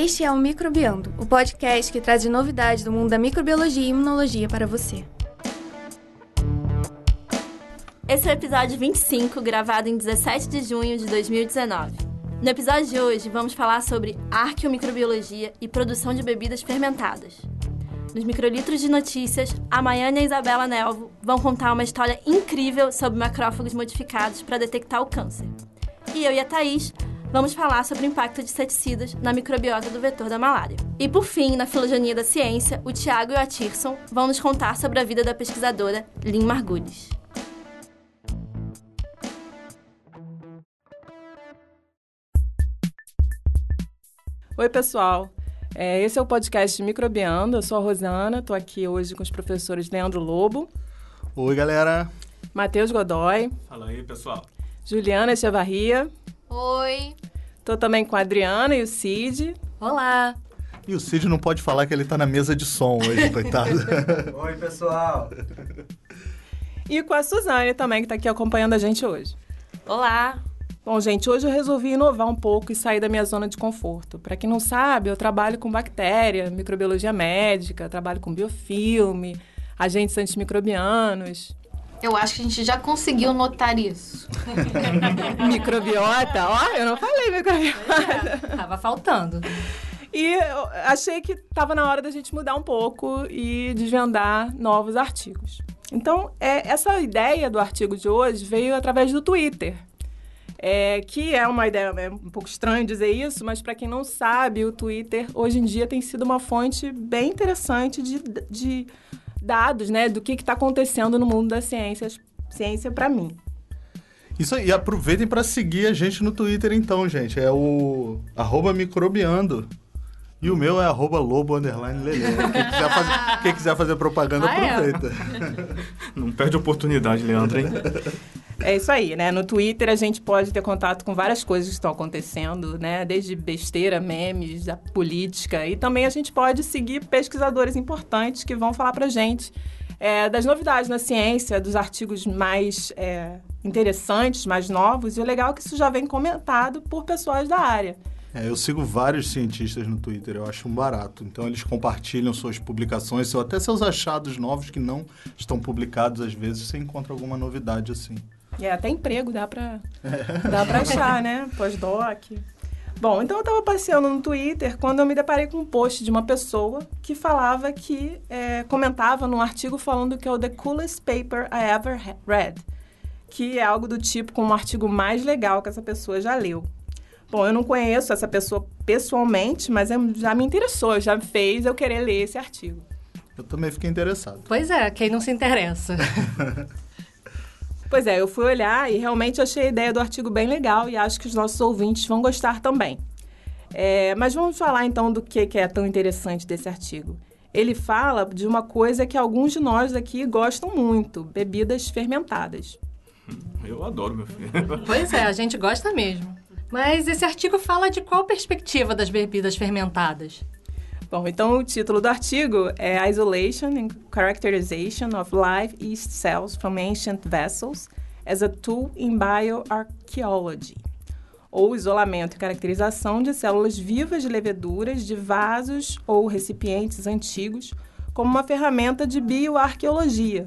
Este é o Microbiando, o podcast que traz novidades do mundo da microbiologia e imunologia para você. Esse é o episódio 25, gravado em 17 de junho de 2019. No episódio de hoje, vamos falar sobre arqueomicrobiologia e produção de bebidas fermentadas. Nos microlitros de notícias, a Maiane e a Isabela Nelvo vão contar uma história incrível sobre macrófagos modificados para detectar o câncer. E eu e a Thaís vamos falar sobre o impacto de inseticidas na microbiota do vetor da malária. E por fim, na filosonia da ciência, o Tiago e o Atirson vão nos contar sobre a vida da pesquisadora Lynn Margulis. Oi, pessoal. É, esse é o podcast Microbiando. Eu sou a Rosana, estou aqui hoje com os professores Leandro Lobo. Oi, galera. Matheus Godoy. Fala aí, pessoal. Juliana Echevarria. Oi. Tô também com a Adriana e o Cid. Olá. E o Cid não pode falar que ele tá na mesa de som hoje, coitado. Oi, pessoal. E com a Suzane também, que tá aqui acompanhando a gente hoje. Olá. Bom, gente, hoje eu resolvi inovar um pouco e sair da minha zona de conforto. Para quem não sabe, eu trabalho com bactéria, microbiologia médica, trabalho com biofilme, agentes antimicrobianos. Eu acho que a gente já conseguiu notar isso. microbiota, ó, eu não falei microbiota. É, tava faltando. E eu achei que estava na hora da gente mudar um pouco e desvendar novos artigos. Então, é, essa ideia do artigo de hoje veio através do Twitter. É, que é uma ideia é um pouco estranho dizer isso, mas para quem não sabe, o Twitter hoje em dia tem sido uma fonte bem interessante de, de dados, né, do que está acontecendo no mundo das ciências, ciência para mim. Isso aí, aproveitem para seguir a gente no Twitter então, gente. É o arroba microbiando. E o meu é arroba lobo underline lelê. Quem quiser fazer, quem quiser fazer propaganda, Ah, é? aproveita. Não perde a oportunidade, Leandro, hein? É isso aí, né? No Twitter a gente pode ter contato com várias coisas que estão acontecendo, né? Desde besteira, memes, a política. E também a gente pode seguir pesquisadores importantes que vão falar pra gente é, das novidades na ciência, dos artigos mais é, interessantes, mais novos. E o legal é que isso já vem comentado por pessoas da área. É, eu sigo vários cientistas no Twitter, eu acho um barato. Então eles compartilham suas publicações, ou até seus achados novos que não estão publicados, às vezes você encontra alguma novidade assim. É, até emprego dá pra, dá pra achar, né? Pós-doc. Bom, então eu estava passeando no Twitter quando eu me deparei com um post de uma pessoa que falava que é, comentava num artigo falando que é o The Coolest Paper I Ever Read, que é algo do tipo como o artigo mais legal que essa pessoa já leu. Bom, eu não conheço essa pessoa pessoalmente, mas é- já me interessou, já me fez eu querer ler esse artigo. Eu também fiquei interessado. Pois é, quem não se interessa. Pois é, eu fui olhar e realmente achei a ideia do artigo bem legal e acho que os nossos ouvintes vão gostar também. É, mas vamos falar então do que, que é tão interessante desse artigo. Ele fala de uma coisa que alguns de nós aqui gostam muito: bebidas fermentadas. Eu adoro, meu filho. pois é, a gente gosta mesmo. Mas esse artigo fala de qual perspectiva das bebidas fermentadas? Bom, então o título do artigo é Isolation and Characterization of Live Yeast Cells from Ancient Vessels as a Tool in Bioarchaeology. Ou isolamento e caracterização de células vivas de leveduras de vasos ou recipientes antigos como uma ferramenta de bioarqueologia.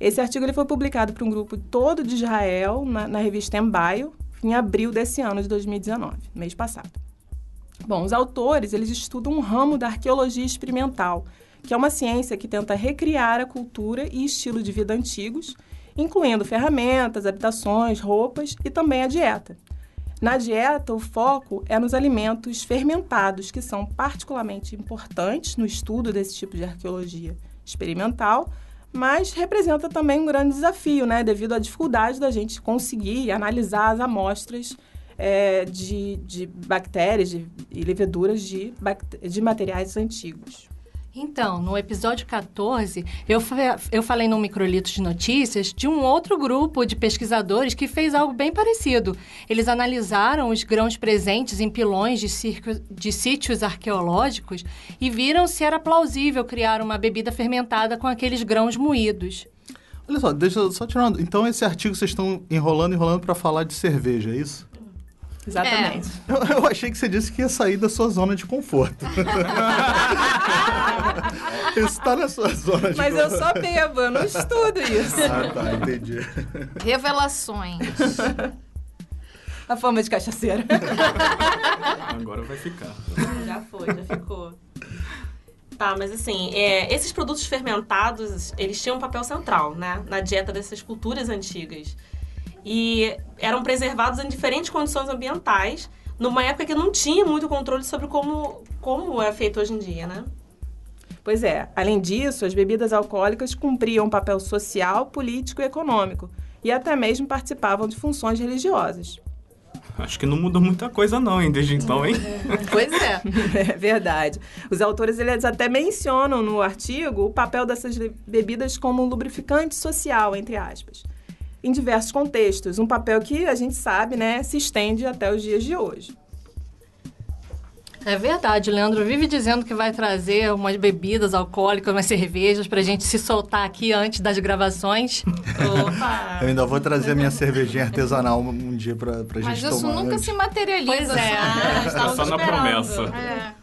Esse artigo ele foi publicado por um grupo todo de Israel na, na revista Embio em abril desse ano de 2019, mês passado. Bom, os autores eles estudam um ramo da arqueologia experimental, que é uma ciência que tenta recriar a cultura e estilo de vida antigos, incluindo ferramentas, habitações, roupas e também a dieta. Na dieta, o foco é nos alimentos fermentados, que são particularmente importantes no estudo desse tipo de arqueologia experimental, mas representa também um grande desafio, né, devido à dificuldade da gente conseguir analisar as amostras é, de, de bactérias de, e leveduras de, de materiais antigos. Então, no episódio 14, eu, eu falei no Microlitos de Notícias de um outro grupo de pesquisadores que fez algo bem parecido. Eles analisaram os grãos presentes em pilões de, circo- de sítios arqueológicos e viram se era plausível criar uma bebida fermentada com aqueles grãos moídos. Olha só, deixa eu só tirar uma... Então esse artigo vocês estão enrolando, enrolando para falar de cerveja, é isso? Exatamente. Eu, eu achei que você disse que ia sair da sua zona de conforto. Isso tá na sua zona de Mas eu conforto. só bebo, eu não estudo isso. Ah, tá, entendi. Revelações. A fama de cachaceira. Agora vai ficar. Já foi, já ficou. Tá, mas assim, é, esses produtos fermentados, eles tinham um papel central, né? Na dieta dessas culturas antigas. E eram preservados em diferentes condições ambientais, numa época que não tinha muito controle sobre como, como é feito hoje em dia, né? Pois é, além disso, as bebidas alcoólicas cumpriam um papel social, político e econômico, e até mesmo participavam de funções religiosas. Acho que não mudou muita coisa não, hein, desde então, hein? pois é. É verdade. Os autores eles até mencionam no artigo o papel dessas bebidas como um lubrificante social, entre aspas. Em diversos contextos, um papel que a gente sabe, né, se estende até os dias de hoje. É verdade, o Leandro vive dizendo que vai trazer umas bebidas alcoólicas, umas cervejas pra gente se soltar aqui antes das gravações. Opa! Eu ainda vou trazer a minha cervejinha artesanal um, dia pra, pra Mas gente isso tomar. nunca antes. se materializa. Pois é. Ah, Tá estávamos só na esperando. promessa. É.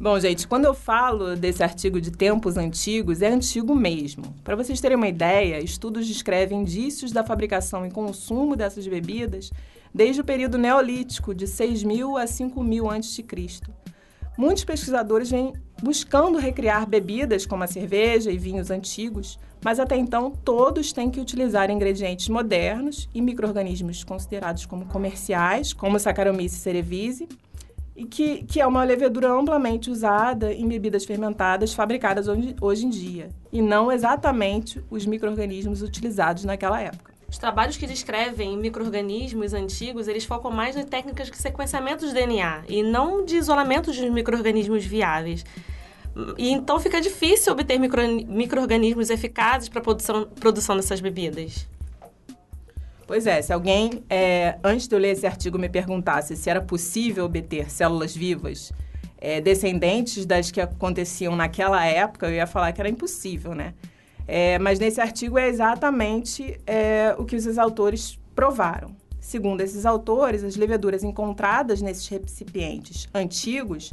Bom, gente, quando eu falo desse artigo de tempos antigos, é antigo mesmo. Para vocês terem uma ideia, estudos descrevem indícios da fabricação e consumo dessas bebidas desde o período neolítico, de 6.000 a 5.000 a.C. Muitos pesquisadores vêm buscando recriar bebidas como a cerveja e vinhos antigos, mas até então todos têm que utilizar ingredientes modernos e micro-organismos considerados como comerciais, como Saccharomyces cerevisiae, e que, que é uma levedura amplamente usada em bebidas fermentadas fabricadas hoje, hoje em dia, e não exatamente os micro-organismos utilizados naquela época. Os trabalhos que descrevem micro-organismos antigos, eles focam mais em técnicas de sequenciamento de DNA e não de isolamento de micro-organismos viáveis. E então fica difícil obter micro- micro-organismos eficazes para a produção, produção dessas bebidas. Pois é, se alguém, é, antes de eu ler esse artigo, me perguntasse se era possível obter células vivas é, descendentes das que aconteciam naquela época, eu ia falar que era impossível, né? É, mas nesse artigo é exatamente é, o que os autores provaram. Segundo esses autores, as leveduras encontradas nesses recipientes antigos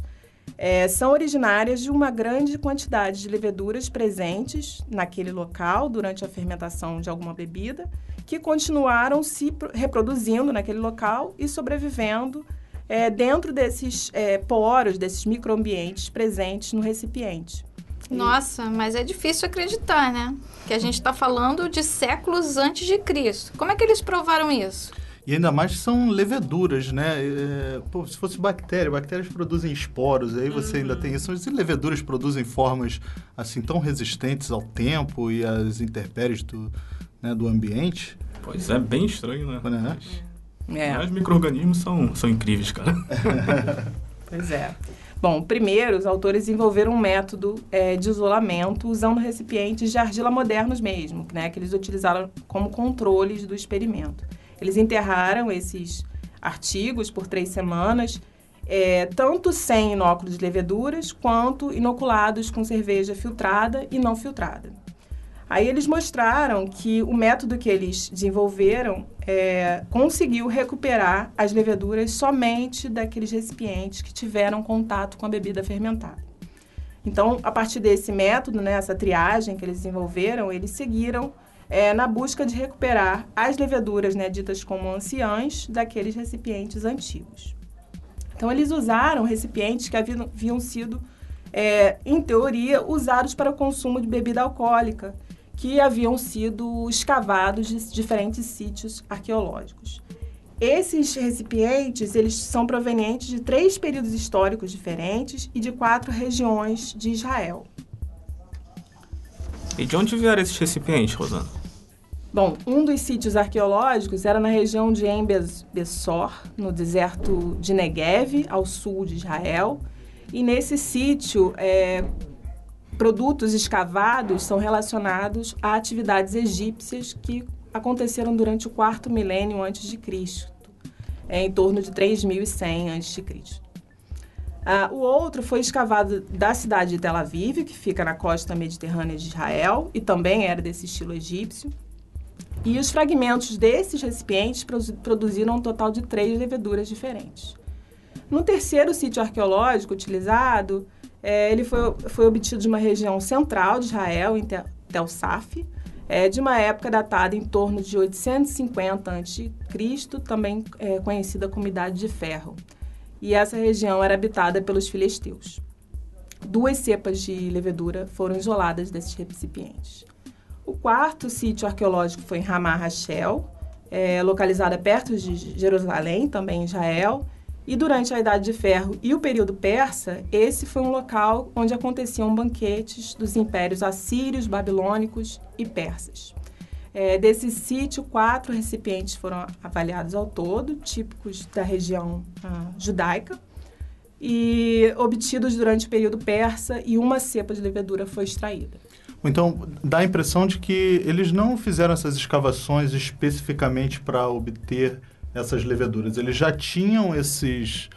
é, são originárias de uma grande quantidade de leveduras presentes naquele local durante a fermentação de alguma bebida, que continuaram se pro- reproduzindo naquele local e sobrevivendo é, dentro desses é, poros, desses microambientes presentes no recipiente. Nossa, mas é difícil acreditar, né? Que a gente está falando de séculos antes de Cristo. Como é que eles provaram isso? E ainda mais que são leveduras, né? É, pô, se fosse bactéria, bactérias produzem esporos, aí você ainda tem isso. Mas e leveduras produzem formas assim tão resistentes ao tempo e às intempéries do, né, do ambiente? Pois é, bem estranho, né? Né? É. Mas micro-organismos são, são incríveis, cara. Pois é. Bom, primeiro, os autores desenvolveram um método é, de isolamento usando recipientes de argila modernos mesmo, né, que eles utilizaram como controles do experimento. Eles enterraram esses artigos por três semanas, é, tanto sem inóculos de leveduras, quanto inoculados com cerveja filtrada e não filtrada. Aí eles mostraram que o método que eles desenvolveram é, conseguiu recuperar as leveduras somente daqueles recipientes que tiveram contato com a bebida fermentada. Então, a partir desse método, né, essa triagem que eles desenvolveram, eles seguiram é, na busca de recuperar as leveduras né, ditas como anciãs daqueles recipientes antigos. Então, eles usaram recipientes que haviam, haviam sido, é, em teoria, usados para o consumo de bebida alcoólica, que haviam sido escavados de diferentes sítios arqueológicos. Esses recipientes, eles são provenientes de três períodos históricos diferentes e de quatro regiões de Israel. E de onde vieram esses recipientes, Rosana? Bom, um dos sítios arqueológicos era na região de Em Bessor, no deserto de Negev, ao sul de Israel. E nesse sítio, é, produtos escavados são relacionados a atividades egípcias que aconteceram durante o quarto milênio antes de Cristo, é, em torno de 3100 antes de Cristo. Ah, o outro foi escavado da cidade de Tel Aviv, que fica na costa mediterrânea de Israel, e também era desse estilo egípcio. E os fragmentos desses recipientes produziram um total de três leveduras diferentes. No terceiro sítio arqueológico utilizado, é, ele foi, foi obtido de uma região central de Israel, em Tel Saf, é, de uma época datada em torno de 850 a.C., também é, conhecida como Idade de Ferro. E essa região era habitada pelos filisteus. Duas cepas de levedura foram isoladas desses recipientes. O quarto sítio arqueológico foi em Ramah Rachel, é, localizada perto de Jerusalém, também em Israel, e durante a Idade de Ferro e o período persa, esse foi um local onde aconteciam banquetes dos impérios assírios, babilônicos e persas. É, desse sítio, quatro recipientes foram avaliados ao todo, típicos da região ah, judaica, e obtidos durante o período persa, e uma cepa de levedura foi extraída. Então, dá a impressão de que eles não fizeram essas escavações especificamente para obter essas leveduras. Eles já tinham esses,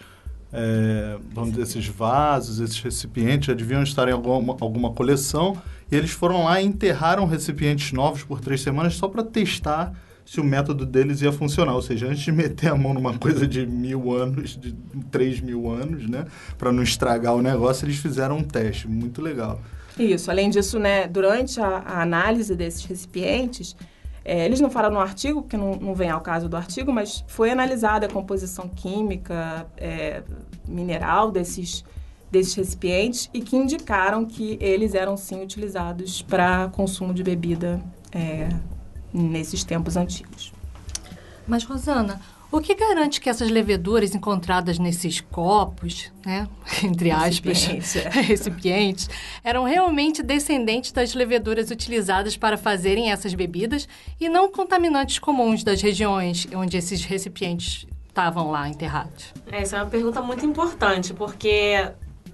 é, vamos dizer, esses vasos, esses recipientes, já deviam estar em alguma, alguma coleção, e eles foram lá e enterraram recipientes novos por três semanas só para testar se o método deles ia funcionar. Ou seja, antes de meter a mão numa coisa de mil anos, de três mil anos, né, para não estragar o negócio, eles fizeram um teste. Muito legal. Isso. Além disso, né, durante a, a análise desses recipientes, é, eles não falam no artigo, porque não, não vem ao caso do artigo, mas foi analisada a composição química, é, mineral desses, desses recipientes e que indicaram que eles eram sim utilizados para consumo de bebida é, nesses tempos antigos. Mas, Rosana, o que garante que essas leveduras encontradas nesses copos, né, entre aspas, recipientes, é. recipientes, eram realmente descendentes das leveduras utilizadas para fazerem essas bebidas e não contaminantes comuns das regiões onde esses recipientes estavam lá enterrados? Essa é uma pergunta muito importante, porque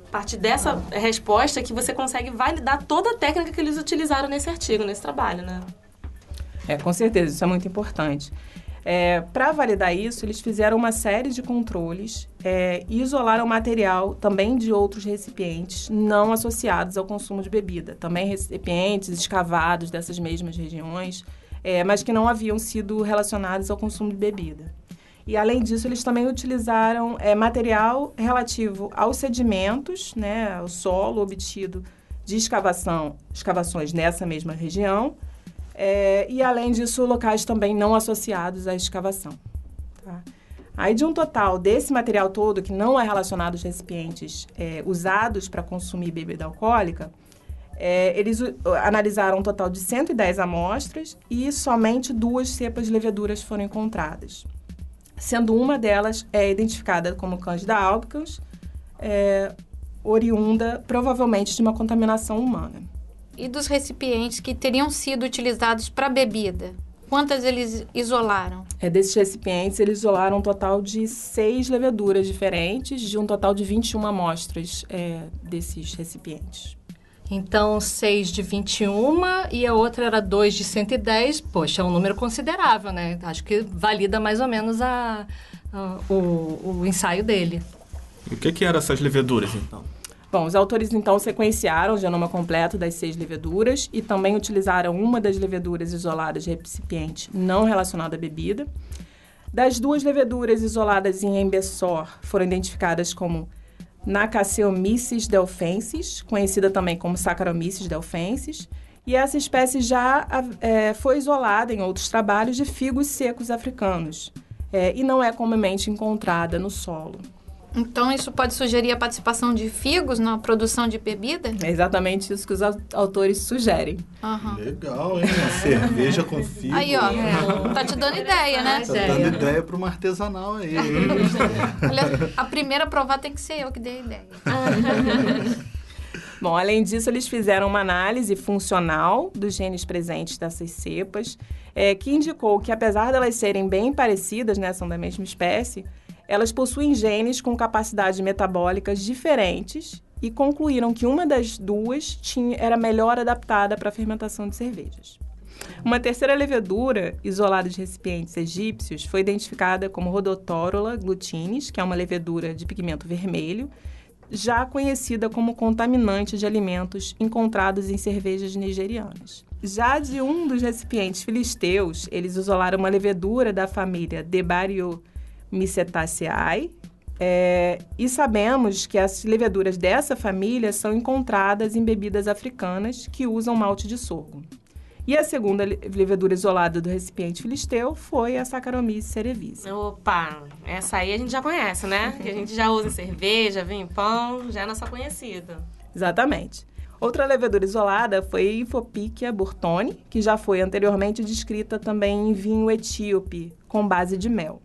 a partir dessa resposta que você consegue validar toda a técnica que eles utilizaram nesse artigo, nesse trabalho, né? É, com certeza, isso é muito importante. É, Para validar isso, eles fizeram uma série de controles é, e isolaram material também de outros recipientes não associados ao consumo de bebida. Também recipientes escavados dessas mesmas regiões, é, mas que não haviam sido relacionados ao consumo de bebida. E, além disso, eles também utilizaram é, material relativo aos sedimentos, né, solo obtido de escavação, escavações nessa mesma região, é, e, além disso, locais também não associados à escavação. Tá? Aí, de um total desse material todo, que não é relacionado aos recipientes é, usados para consumir bebida alcoólica, é, eles analisaram um total de 110 amostras e somente duas cepas de leveduras foram encontradas. Sendo uma delas é identificada como Candida albicans, é, oriunda provavelmente de uma contaminação humana. E dos recipientes que teriam sido utilizados para bebida? Quantas eles isolaram? É, desses recipientes, eles isolaram um total de seis leveduras diferentes, de um total de 21 amostras é, desses recipientes. Então, 6 de 21 e a outra era 2 de 110. Poxa, é um número considerável, né? Acho que valida mais ou menos a, a o, o ensaio dele. E o que, que eram essas leveduras, então? Bom, os autores então sequenciaram o genoma completo das seis leveduras e também utilizaram uma das leveduras isoladas de recipiente não relacionado à bebida. Das duas leveduras isoladas em Embessor foram identificadas como Nacaceomyces delfensis, conhecida também como Saccharomyces delfensis, e essa espécie já é, foi isolada em outros trabalhos de figos secos africanos é, e não é comumente encontrada no solo. Então, isso pode sugerir a participação de figos na produção de bebida? É exatamente isso que os autores sugerem. Uhum. Legal, hein? Uma cerveja com figo. Aí, ó. É. Tá te dando ideia, né? Tá dando ideia para uma artesanal aí. Olha, a primeira a provar tem que ser eu que dei a ideia. Bom, além disso, eles fizeram uma análise funcional dos genes presentes dessas cepas, é, que indicou que, apesar de elas serem bem parecidas, né, são da mesma espécie, elas possuem genes com capacidades metabólicas diferentes e concluíram que uma das duas tinha, era melhor adaptada para a fermentação de cervejas. Uma terceira levedura, isolada de recipientes egípcios, foi identificada como Rhodotorola glutinis, que é uma levedura de pigmento vermelho, já conhecida como contaminante de alimentos encontrados em cervejas nigerianas. Já de um dos recipientes filisteus, eles isolaram uma levedura da família Debariomycetaceae, é, e sabemos que as leveduras dessa família são encontradas em bebidas africanas que usam malte de sorgo. E a segunda levedura isolada do recipiente filisteu foi a Saccharomyces cerevisiae. Opa, essa aí a gente já conhece, né? Que a gente já usa em cerveja, vinho, pão, já é nossa conhecida. Exatamente. Outra levedura isolada foi Infopíquia burtoni, que já foi anteriormente descrita também em vinho etíope, com base de mel.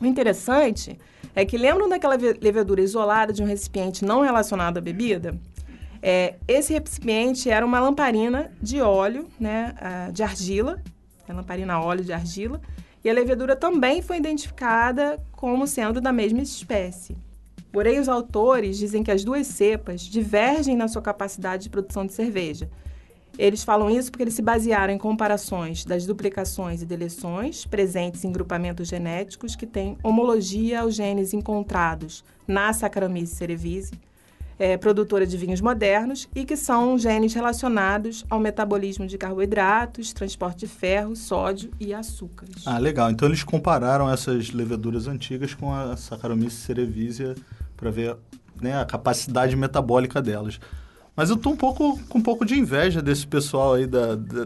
O interessante é que lembram daquela levedura isolada de um recipiente não relacionado à bebida? É, esse recipiente era uma lamparina de óleo, né, de argila, a lamparina a óleo de argila, e a levedura também foi identificada como sendo da mesma espécie. Porém, os autores dizem que as duas cepas divergem na sua capacidade de produção de cerveja, eles falam isso porque eles se basearam em comparações das duplicações e deleções presentes em grupamentos genéticos que têm homologia aos genes encontrados na Saccharomyces cerevisiae, é, produtora de vinhos modernos, e que são genes relacionados ao metabolismo de carboidratos, transporte de ferro, sódio e açúcares. Ah, legal. Então eles compararam essas leveduras antigas com a Saccharomyces cerevisiae para ver né, a capacidade metabólica delas. Mas eu tô um pouco com um pouco de inveja desse pessoal aí da, da,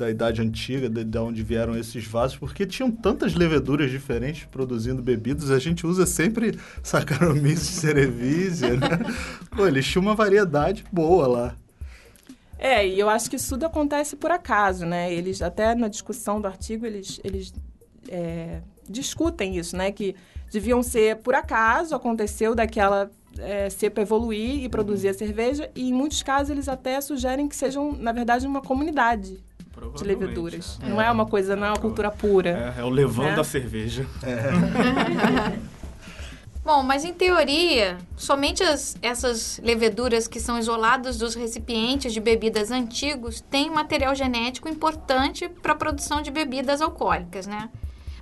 da idade antiga, de, de onde vieram esses vasos, porque tinham tantas leveduras diferentes produzindo bebidas. A gente usa sempre Saccharomyces cerevisiae, né? Pô, eles tinham uma variedade boa lá. É, e eu acho que isso tudo acontece por acaso, né? Eles, até na discussão do artigo, eles, eles é, discutem isso, né? Que deviam ser por acaso, aconteceu daquela é, cepa evoluir e produzir a cerveja, e em muitos casos eles até sugerem que sejam, na verdade, uma comunidade de leveduras. É. Não é uma coisa, não é uma cultura pura. É, é o levando né? da cerveja. É. Bom, mas em teoria, somente as, essas leveduras que são isoladas dos recipientes de bebidas antigos têm material genético importante para a produção de bebidas alcoólicas, né?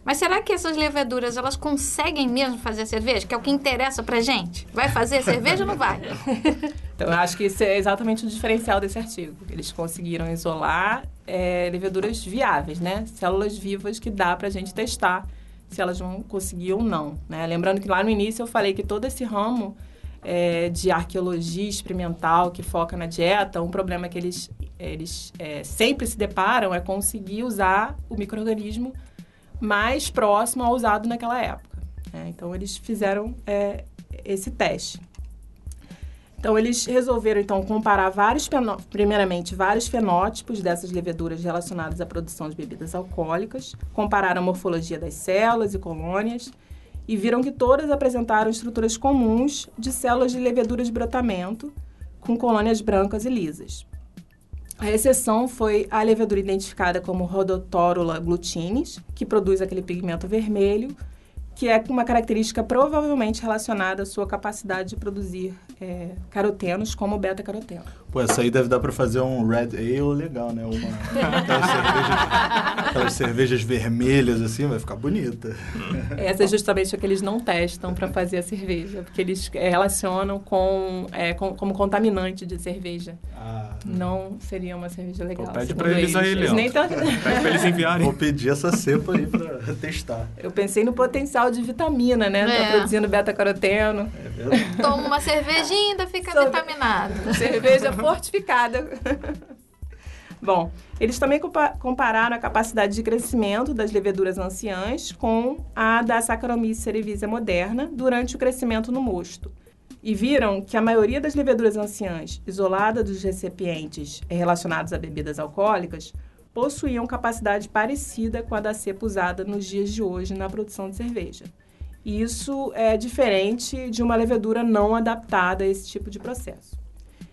Mas será que essas leveduras elas conseguem mesmo fazer cerveja? Que é o que interessa pra gente? Vai fazer cerveja ou não vai? então, eu acho que isso é exatamente o diferencial desse artigo. Eles conseguiram isolar é, leveduras viáveis, né? Células vivas que dá pra gente testar se elas vão conseguir ou não. Né? Lembrando que lá no início eu falei que todo esse ramo é, de arqueologia experimental que foca na dieta, um problema que eles, eles é, sempre se deparam é conseguir usar o microorganismo mais próximo ao usado naquela época. Né? Então, eles fizeram é, esse teste. Então, eles resolveram, então, comparar vários, primeiramente, vários fenótipos dessas leveduras relacionadas à produção de bebidas alcoólicas, compararam a morfologia das células e colônias, e viram que todas apresentaram estruturas comuns de células de levedura de brotamento, com colônias brancas e lisas. A exceção foi a levedura identificada como Rhodotórula glutinis, que produz aquele pigmento vermelho, que é uma característica provavelmente relacionada à sua capacidade de produzir é, carotenos como beta-caroteno. Pô, essa aí deve dar para fazer um red ale legal, né? Uma, aquelas, cervejas, aquelas cervejas vermelhas assim, vai ficar bonita. Essa é justamente o que eles não testam para fazer a cerveja, porque eles é, relacionam com, é, com, como contaminante de cerveja. Ah. Não seria uma cerveja legal. Pô, pede para eles, aí, Leandro. Nem tão... Pede para eles enviarem. Vou pedir essa cepa aí para testar. Eu pensei no potencial de vitamina, né? Tá é. Tá produzindo beta-caroteno. É verdade. Toma uma cerveja e ainda fica Sobre... vitaminado. Cerveja fortificada. Bom, eles também compararam a capacidade de crescimento das leveduras anciãs com a da Saccharomyces cerevisiae moderna durante o crescimento no mosto. E viram que a maioria das leveduras anciãs, isolada dos recipientes relacionados a bebidas alcoólicas, possuíam capacidade parecida com a da cepa usada nos dias de hoje na produção de cerveja. Isso é diferente de uma levedura não adaptada a esse tipo de processo.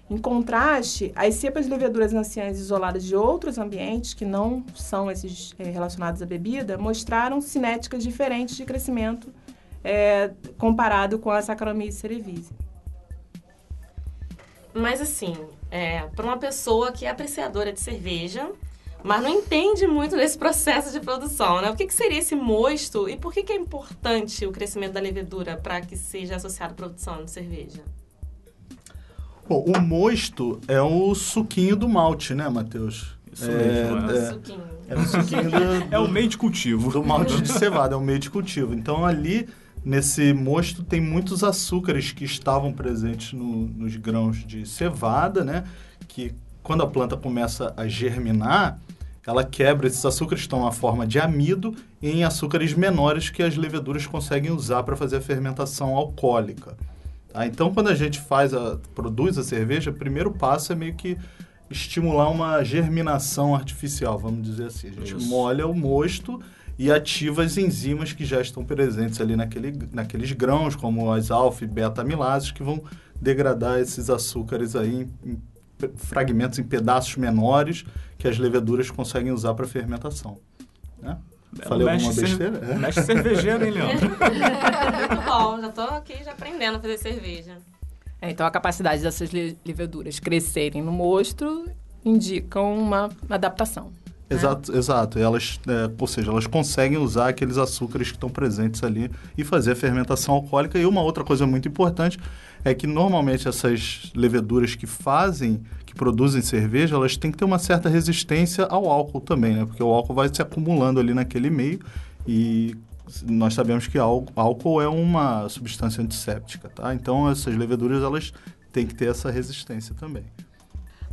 Em contraste, as cepas de leveduras anciãs isoladas de outros ambientes, que não são esses é, relacionados à bebida, mostraram cinéticas diferentes de crescimento é, comparado com a Saccharomyces cerevisiae. Mas assim, é, para uma pessoa que é apreciadora de cerveja, mas não entende muito desse processo de produção, né? O que, que seria esse mosto e por que, que é importante o crescimento da levedura para que seja associado à produção de cerveja? Bom, o mosto é o suquinho do malte, né, Matheus? Isso mesmo, O é. suquinho. É o suquinho do, É o meio de cultivo. do malte de cevada, é o meio de cultivo. Então ali, nesse mosto, tem muitos açúcares que estavam presentes no- nos grãos de cevada, né? Que quando a planta começa a germinar, ela quebra esses açúcares, que estão na forma de amido, em açúcares menores que as leveduras conseguem usar para fazer a fermentação alcoólica. tá? Então, quando a gente faz a, produz a cerveja, o primeiro passo é meio que estimular uma germinação artificial, vamos dizer assim. A gente Isso. molha o mosto e ativa as enzimas que já estão presentes ali naquele, naqueles grãos, como as alfa e beta-amilases, que vão degradar esses açúcares aí em, em fragmentos, em pedaços menores, que as leveduras conseguem usar para fermentação. Né? Falei alguma Mestre cer- besteira? É. Mestre cervejeiro, hein, Leandro? Muito bom, já tô aqui já aprendendo a fazer cerveja. É, então, a capacidade dessas le- leveduras crescerem no mosto indicam uma adaptação. Exato, exato. Elas, é, ou seja, elas conseguem usar aqueles açúcares que estão presentes ali e fazer a fermentação alcoólica. E uma outra coisa muito importante é que normalmente essas leveduras que fazem, que produzem cerveja, elas têm que ter uma certa resistência ao álcool também, né? Porque o álcool vai se acumulando ali naquele meio e nós sabemos que ál- álcool é uma substância antisséptica, tá? Então essas leveduras elas têm que ter essa resistência também.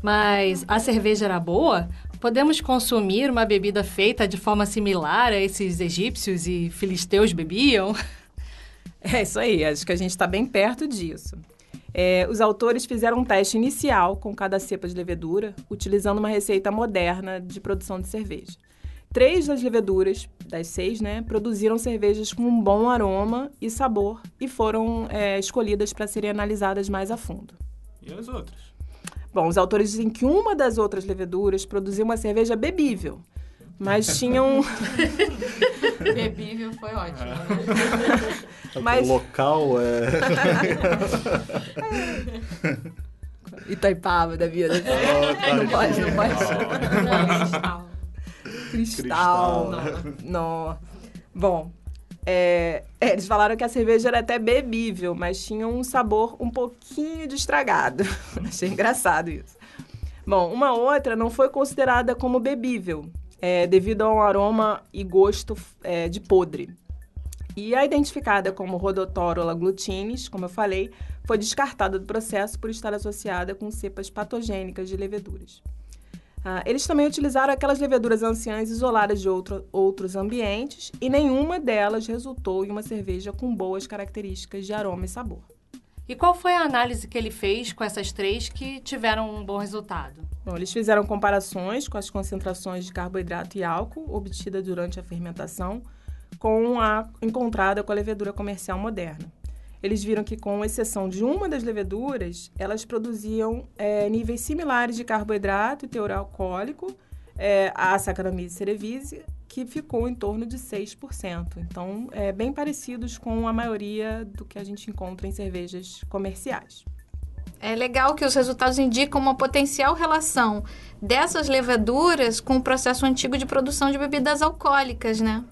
Mas a cerveja era boa? Podemos consumir uma bebida feita de forma similar a esses egípcios e filisteus bebiam? É isso aí, acho que a gente está bem perto disso. É, os autores fizeram um teste inicial com cada cepa de levedura, utilizando uma receita moderna de produção de cerveja. Três das leveduras, das seis, né, produziram cervejas com um bom aroma e sabor e foram é, escolhidas para serem analisadas mais a fundo. E as outras? Bom, os autores dizem que uma das outras leveduras produziu uma cerveja bebível, mas tinham Bebível foi ótimo, né? Mas- O local é. Itaipava da vida. tá, não pode, não pode. Não, cristal. Cristal. Não. Bom, é, é, eles falaram que a cerveja era até bebível, mas tinha um sabor um pouquinho de estragado. Achei engraçado isso. Bom, uma outra não foi considerada como bebível, é, devido a um aroma e gosto é, de podre. E a identificada como Rhodotorola glutinis, como eu falei, foi descartada do processo por estar associada com cepas patogênicas de leveduras. Ah, eles também utilizaram aquelas leveduras anciãs isoladas de outro- outros ambientes e nenhuma delas resultou em uma cerveja com boas características de aroma e sabor. E qual foi a análise que ele fez com essas três que tiveram um bom resultado? Bom, eles fizeram comparações com as concentrações de carboidrato e álcool obtidas durante a fermentação com a encontrada com a levedura comercial moderna. Eles viram que, com exceção de uma das leveduras, elas produziam eh, níveis similares de carboidrato e teor alcoólico, eh, a Saccharomyces cerevisiae, que ficou em torno de 6%. Então, é, bem parecidos com a maioria do que a gente encontra em cervejas comerciais. É legal que os resultados indicam uma potencial relação dessas levaduras com o processo antigo de produção de bebidas alcoólicas, né?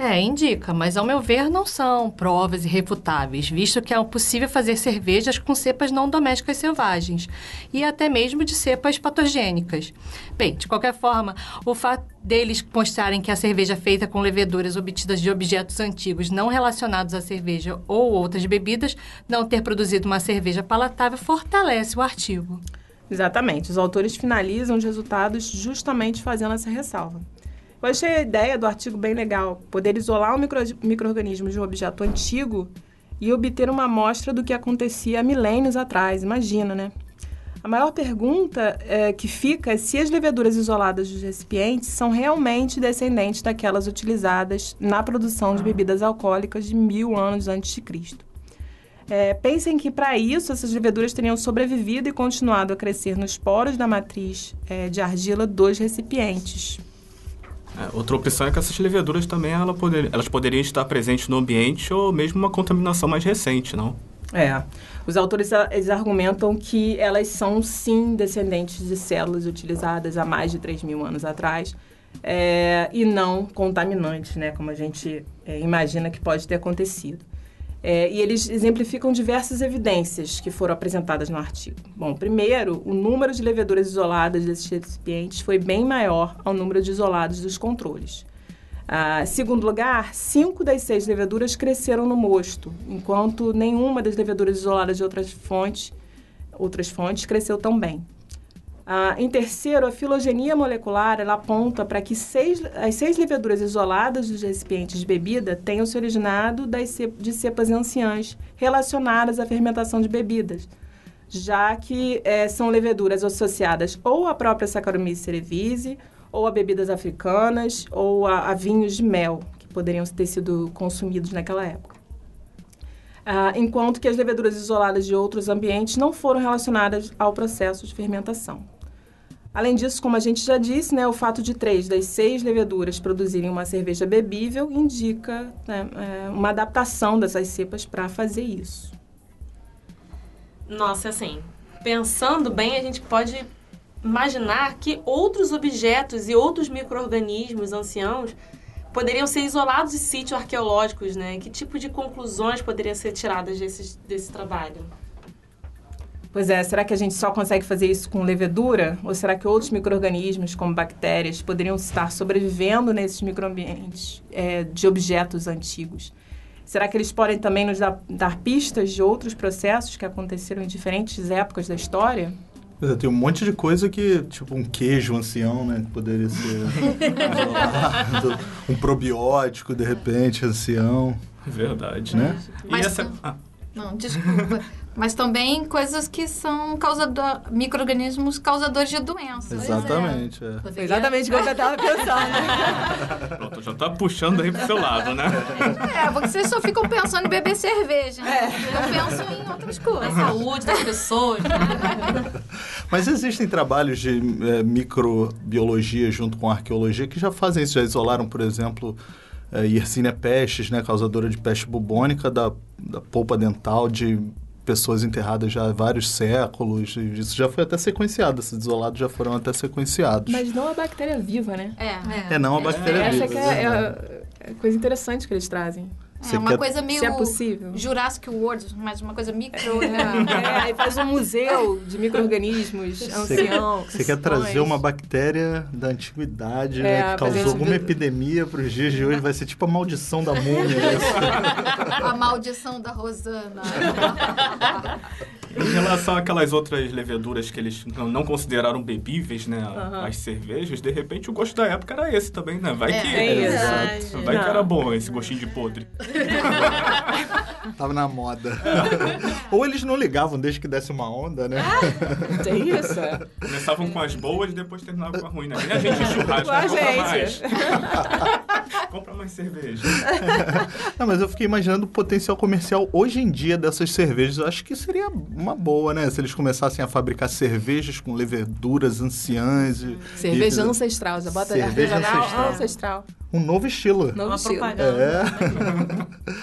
É, indica, mas ao meu ver não são provas irrefutáveis, visto que é possível fazer cervejas com cepas não domésticas selvagens e até mesmo de cepas patogênicas. Bem, de qualquer forma, o fato deles mostrarem que a cerveja feita com leveduras obtidas de objetos antigos não relacionados à cerveja ou outras bebidas não ter produzido uma cerveja palatável fortalece o artigo. Exatamente. Os autores finalizam os resultados justamente fazendo essa ressalva. Eu achei a ideia do artigo bem legal, poder isolar um micro, microorganismo de um objeto antigo e obter uma amostra do que acontecia há milênios atrás. Imagina, né? A maior pergunta é, que fica é se as leveduras isoladas dos recipientes são realmente descendentes daquelas utilizadas na produção de bebidas alcoólicas de mil anos antes de Cristo. É, pensem que, para isso, essas leveduras teriam sobrevivido e continuado a crescer nos poros da matriz é, de argila dos recipientes. É, outra opção é que essas leveduras também ela poder- elas poderiam estar presentes no ambiente ou mesmo uma contaminação mais recente, não? É. Os autores a- eles argumentam que elas são, sim, descendentes de células utilizadas há mais de 3 mil anos atrás é, e não contaminantes, né, como a gente é, imagina que pode ter acontecido. É, e eles exemplificam diversas evidências que foram apresentadas no artigo. Bom, primeiro, o número de leveduras isoladas desses recipientes foi bem maior ao número de isolados dos controles. Ah, segundo lugar, cinco das seis leveduras cresceram no mosto, enquanto nenhuma das leveduras isoladas de outras fontes, outras fontes cresceu tão bem. Ah, em terceiro, a filogenia molecular ela aponta para que seis, as seis leveduras isoladas dos recipientes de bebida tenham se originado das ce- de cepas anciãs relacionadas à fermentação de bebidas, já que eh, são leveduras associadas ou à própria Saccharomyces cerevisiae, ou a bebidas africanas, ou a, a vinhos de mel, que poderiam ter sido consumidos naquela época. Ah, enquanto que as leveduras isoladas de outros ambientes não foram relacionadas ao processo de fermentação. Além disso, como a gente já disse, né, o fato de três das seis leveduras produzirem uma cerveja bebível indica né, é, uma adaptação dessas cepas para fazer isso. Nossa, assim, pensando bem, a gente pode imaginar que outros objetos e outros micro-organismos anciãos poderiam ser isolados de sítios arqueológicos, né? Que tipo de conclusões poderiam ser tiradas desse, desse trabalho? Pois é, será que a gente só consegue fazer isso com levedura? Ou será que outros micro-organismos, como bactérias, poderiam estar sobrevivendo nesses microambientes é, de objetos antigos? Será que eles podem também nos dar, dar pistas de outros processos que aconteceram em diferentes épocas da história? Pois é, tem um monte de coisa que, tipo um queijo ancião, né? Que poderia ser isolado, um probiótico, de repente, ancião, Verdade. né? E Mas essa... não- ah, Não, desculpa. Mas também coisas que são causador, micro-organismos causadores de doenças. Exatamente, é. Poderia- Exatamente o que eu estava pensando. pronto, já tá puxando aí pro seu lado, né? É, porque vocês só ficam pensando em beber cerveja. né? Eu penso em outras A coisas. saúde das pessoas. né? Mas existem trabalhos de é, microbiologia junto com arqueologia que já fazem isso, já isolaram, por exemplo, é, Yersinia pestis, né, causadora de peste bubônica, da, da polpa dental de pessoas enterradas já há vários séculos. e Isso já foi até sequenciado, esses isolados já foram até sequenciados. Mas não a bactéria viva, né? É, É não a bactéria Essa viva. que é, é a coisa interessante que eles trazem. Você é uma quer- coisa meio Se é possível. Jurassic World, mas uma coisa micro, né? É, aí faz um museu de micro-organismos anciãos. Você quer trazer uma bactéria da antiguidade, É, né, que causou gente alguma epidemia para os dias de hoje, vai ser tipo a maldição da múmia. né? A maldição da Rosana. Em relação àquelas outras leveduras que eles não, consideraram bebíveis, né? As cervejas, de repente o gosto da época era esse também, né? Vai É, que. é verdade. Vai que era bom esse gostinho de podre. Tava na moda. Ou eles não ligavam desde que desse uma onda, né? Tem isso? Começavam com as boas e depois terminavam com a ruim, né? E a gente churrasco, Com a compra gente. mais. compra mais cerveja. Não, mas eu fiquei imaginando o potencial comercial hoje em dia dessas cervejas. Eu acho que seria uma boa, né? Se eles começassem a fabricar cervejas com leveduras anciãs. E, Cerveja e- ancestral, já bota Cerveja artesanal ancestral. ancestral. Um novo estilo. Novo Uma estilo. propaganda. É.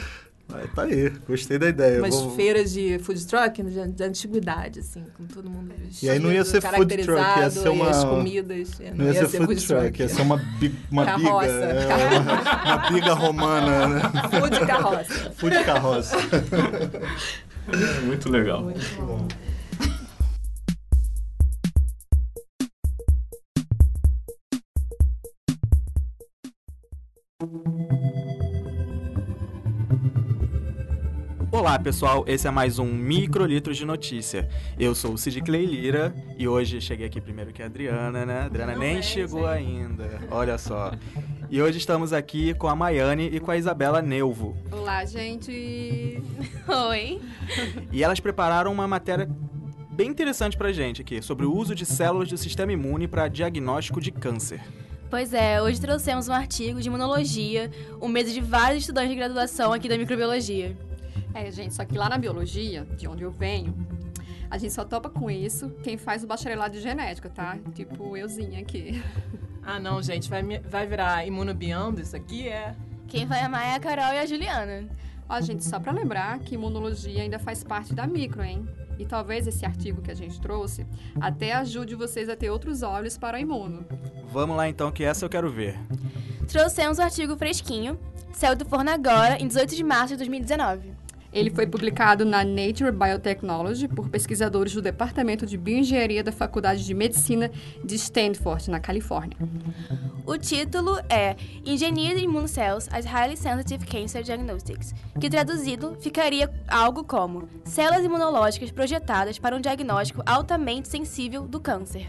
Aí, tá aí, gostei da ideia. Umas Vou- feiras de food truck de, de antiguidade, assim, com todo mundo vestido, E aí não ia ser food truck, ia ser uma- as comidas. é, Não ia, ser food truck, ia ser uma, bi- uma biga. Carroça. é, uma, uma biga romana, né? Food carroça. Food carroça. Muito legal. Olá pessoal, esse é mais um Microlitros de Notícia. Eu sou o Cid Clay Lira e hoje cheguei aqui primeiro que a Adriana, né? A Adriana Não nem é, chegou gente. ainda, olha só. E hoje estamos aqui com a Maiane e com a Isabela Neuvo. Olá, gente. Oi. E elas prepararam uma matéria bem interessante pra gente aqui, sobre o uso de células do sistema imune para diagnóstico de câncer. Pois é, hoje trouxemos um artigo de imunologia, o medo de vários estudantes de graduação aqui da microbiologia. É, gente, só que lá na biologia, de onde eu venho, a gente só topa com isso quem faz o bacharelado de genética, tá? Tipo euzinha aqui. Ah, não, gente, vai, vai virar imunobiando isso aqui? É. Quem vai amar é a Carol e a Juliana. Ó, gente, só para lembrar que imunologia ainda faz parte da micro, hein? E talvez esse artigo que a gente trouxe até ajude vocês a ter outros olhos para o imuno. Vamos lá então, que essa eu quero ver. Trouxemos o artigo fresquinho, saiu do forno agora, em 18 de março de 2019. Ele foi publicado na Nature Biotechnology por pesquisadores do Departamento de Bioengenharia da Faculdade de Medicina de Stanford, na Califórnia. O título é Engineered Immune Cells as Highly Sensitive Cancer Diagnostics, que traduzido ficaria algo como células imunológicas projetadas para um diagnóstico altamente sensível do câncer.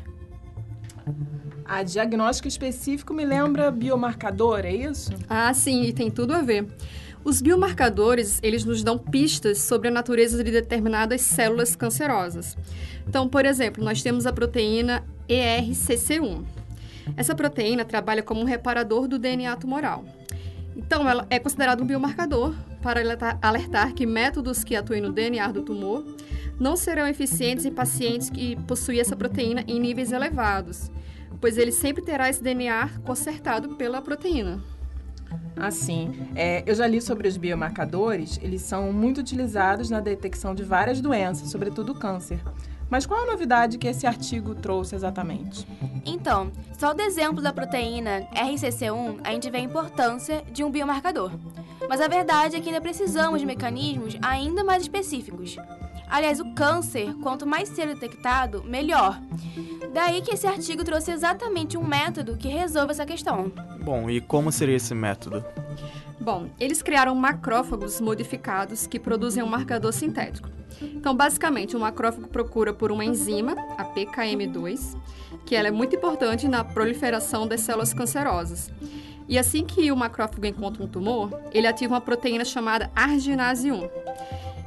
A diagnóstico específico me lembra biomarcador, é isso? Ah, sim, e tem tudo a ver. Os biomarcadores, eles nos dão pistas sobre a natureza de determinadas células cancerosas. Então, por exemplo, nós temos a proteína ERCC1. Essa proteína trabalha como um reparador do DNA tumoral. Então, ela é considerada um biomarcador para alertar que métodos que atuem no DNA do tumor não serão eficientes em pacientes que possuem essa proteína em níveis elevados, pois ele sempre terá esse DNA consertado pela proteína. Assim, é, eu já li sobre os biomarcadores, eles são muito utilizados na detecção de várias doenças, sobretudo câncer. Mas qual a novidade que esse artigo trouxe exatamente? Então, só do exemplo da proteína RCC1, a gente vê a importância de um biomarcador. Mas a verdade é que ainda precisamos de mecanismos ainda mais específicos. Aliás, o câncer, quanto mais cedo detectado, melhor. Daí que esse artigo trouxe exatamente um método que resolve essa questão. Bom, e como seria esse método? Bom, eles criaram macrófagos modificados que produzem um marcador sintético. Então, basicamente, o macrófago procura por uma enzima, a PKM2, que ela é muito importante na proliferação das células cancerosas. E assim que o macrófago encontra um tumor, ele ativa uma proteína chamada arginase 1.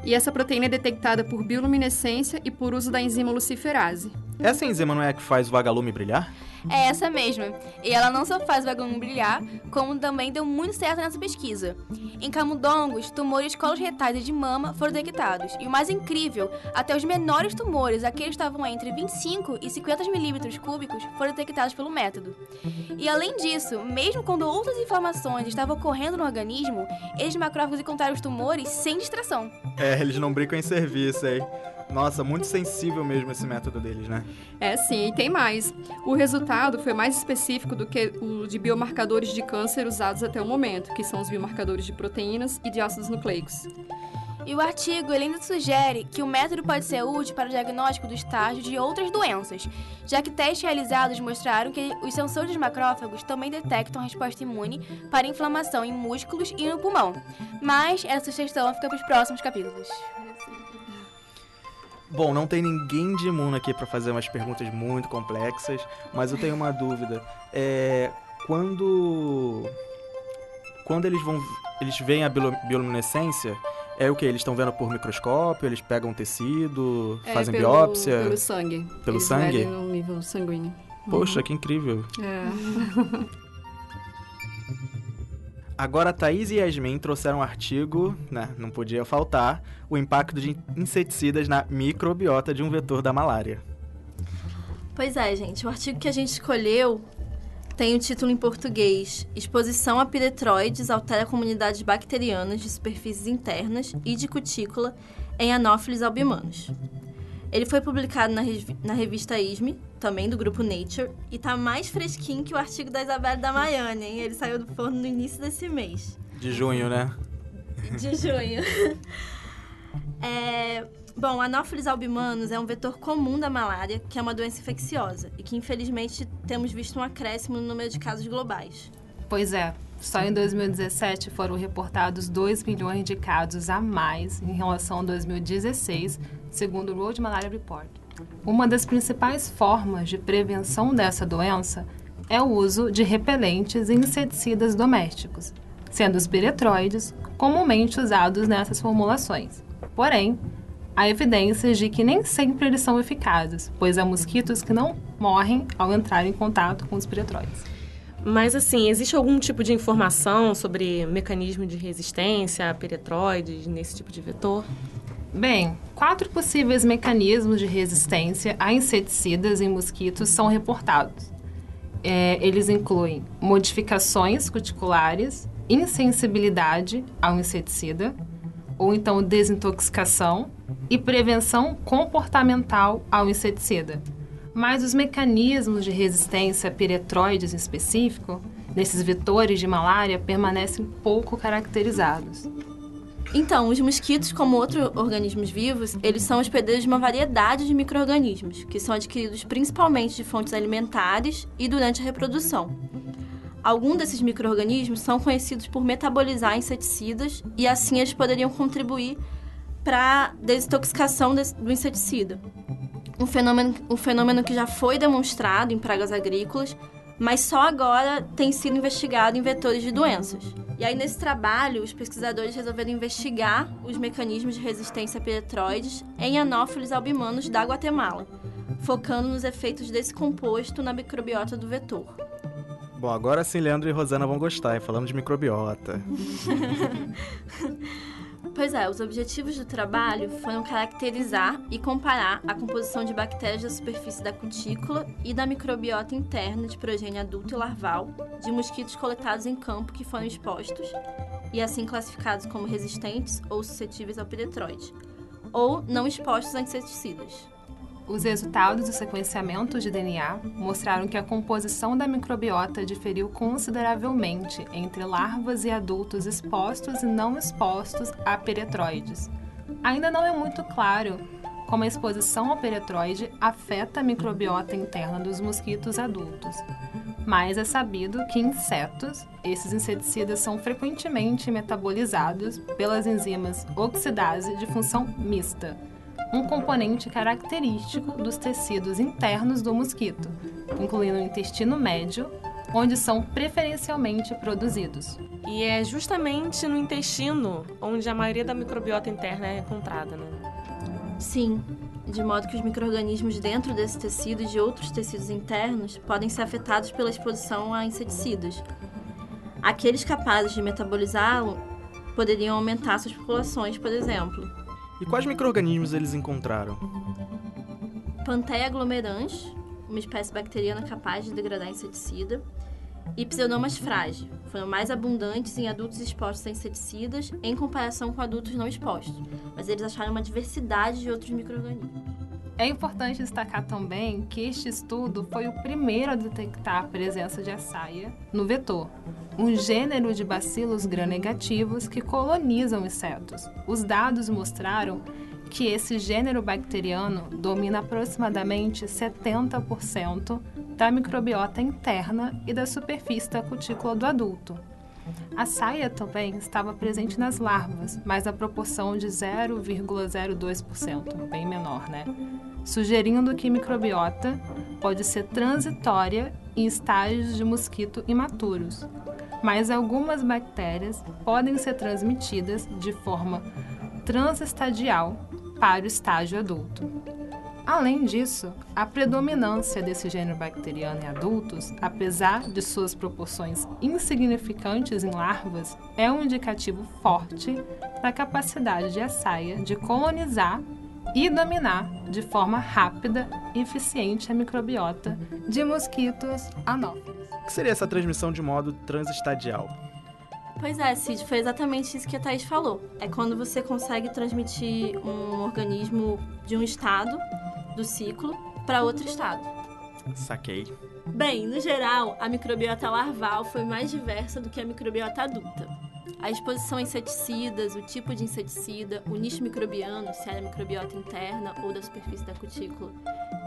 E essa proteína é detectada por bioluminescência e por uso da enzima luciferase. Essa enzima não é a que faz o vagalume brilhar? É essa mesma. E ela não só faz o vagalume brilhar, como também deu muito certo nessa pesquisa. Em camundongos, tumores colos retais e de mama foram detectados. E o mais incrível, até os menores tumores, aqueles que estavam entre 25 e 50 milímetros cúbicos, foram detectados pelo método. E além disso, mesmo quando outras inflamações estavam ocorrendo no organismo, eles macrófagos encontraram os tumores sem distração. É, eles não brincam em serviço, hein? Nossa, muito sensível mesmo esse método deles, né? É, sim, e tem mais. O resultado foi mais específico do que o de biomarcadores de câncer usados até o momento, que são os biomarcadores de proteínas e de ácidos nucleicos. E o artigo ainda sugere que o método pode ser útil para o diagnóstico do estágio de outras doenças, já que testes realizados mostraram que os sensores macrófagos também detectam resposta imune para inflamação em músculos e no pulmão. Mas essa sugestão fica para os próximos capítulos. Bom, não tem ninguém de imuno aqui para fazer umas perguntas muito complexas, mas eu tenho uma dúvida. É, quando quando eles vão eles veem a bioluminescência, é o que? Eles estão vendo por microscópio, eles pegam tecido, é, fazem pelo, biópsia? Pelo sangue. Pelo eles sangue? no nível sanguíneo. Poxa, Uhum. que incrível. É. Agora, Thaís e Yasmin trouxeram um artigo, né, não podia faltar, o impacto de inseticidas na microbiota de um vetor da malária. Pois é, gente. O artigo que a gente escolheu tem o título em português: Exposição a piretroides altera comunidades bacterianas de superfícies internas e de cutícula em Anopheles albimanus. Ele foi publicado na, revi- na revista ISME, também do grupo Nature, e tá mais fresquinho que o artigo da Isabela da Maiane, hein? Ele saiu do forno no início desse mês De junho, né? de junho. É, bom, Anopheles albimanus é um vetor comum da malária, que é uma doença infecciosa, e que infelizmente temos visto um acréscimo no número de casos globais. Pois é, só em 2017 foram reportados 2 milhões de casos a mais em relação a 2016, segundo o World Malaria Report. Uma das principais formas de prevenção dessa doença é o uso de repelentes e inseticidas domésticos, sendo os piretroides comumente usados nessas formulações. Porém, há evidências de que nem sempre eles são eficazes, pois há mosquitos que não morrem ao entrar em contato com os piretroides. Mas, assim, existe algum tipo de informação sobre mecanismo de resistência a piretroides nesse tipo de vetor? Bem, quatro possíveis mecanismos de resistência a inseticidas em mosquitos são reportados. É, eles incluem modificações cuticulares, insensibilidade ao inseticida, ou então desintoxicação, e prevenção comportamental ao inseticida. Mas os mecanismos de resistência a piretroides em específico, nesses vetores de malária, permanecem pouco caracterizados. Então, os mosquitos, como outros organismos vivos, eles são hospedeiros de uma variedade de micro-organismos, que são adquiridos principalmente de fontes alimentares e durante a reprodução. Alguns desses micro-organismos são conhecidos por metabolizar inseticidas e assim eles poderiam contribuir para desintoxicação do inseticida. Um fenômeno, um fenômeno que já foi demonstrado em pragas agrícolas, mas só agora tem sido investigado em vetores de doenças. E aí, nesse trabalho, os pesquisadores resolveram investigar os mecanismos de resistência a piretroides em anófilos albimanos da Guatemala, focando nos efeitos desse composto na microbiota do vetor. Bom, agora sim Leandro e Rosana vão gostar, falando de microbiota. Pois é, os objetivos do trabalho foram caracterizar e comparar a composição de bactérias da superfície da cutícula e da microbiota interna de progênio adulto e larval de mosquitos coletados em campo que foram expostos e assim classificados como resistentes ou suscetíveis ao piretroide, ou não expostos a inseticidas. Os resultados do sequenciamento de DNA mostraram que a composição da microbiota diferiu consideravelmente entre larvas e adultos expostos e não expostos a peretroides. Ainda não é muito claro como a exposição ao peretroide afeta a microbiota interna dos mosquitos adultos. Mas é sabido que insetos, esses inseticidas são frequentemente metabolizados pelas enzimas oxidase de função mista, um componente característico dos tecidos internos do mosquito, incluindo o intestino médio, onde são preferencialmente produzidos. E é justamente no intestino onde a maioria da microbiota interna é encontrada, né? Sim, de modo que os micro-organismos dentro desse tecido e de outros tecidos internos podem ser afetados pela exposição a inseticidas. Aqueles capazes de metabolizá-lo poderiam aumentar suas populações, por exemplo, e quais micro-organismos eles encontraram? Pantheia aglomerans, uma espécie bacteriana capaz de degradar inseticida, e Pseudomonas fragi, foram mais abundantes em adultos expostos a inseticidas em comparação com adultos não expostos, mas eles acharam uma diversidade de outros micro-organismos. É importante destacar também que este estudo foi o primeiro a detectar a presença de açaia no vetor, um gênero de bacilos gram-negativos que colonizam insetos. Os dados mostraram que esse gênero bacteriano domina aproximadamente 70% da microbiota interna e da superfície da cutícula do adulto. A saia também estava presente nas larvas, mas na proporção de 0,02%, bem menor, né? Sugerindo que microbiota pode ser transitória em estágios de mosquito imaturos, mas algumas bactérias podem ser transmitidas de forma transestadial para o estágio adulto. Além disso, a predominância desse gênero bacteriano em adultos, apesar de suas proporções insignificantes em larvas, é um indicativo forte da capacidade de açaia de colonizar e dominar de forma rápida e eficiente a microbiota de mosquitos anófilos. O que seria essa transmissão de modo transestadial? Pois é, Cid, foi exatamente isso que a Thais falou. É quando você consegue transmitir um organismo de um estado do ciclo para outro estado. Saquei. Bem, no geral, a microbiota larval foi mais diversa do que a microbiota adulta. A exposição a inseticidas, o tipo de inseticida, o nicho microbiano, se era microbiota interna ou da superfície da cutícula,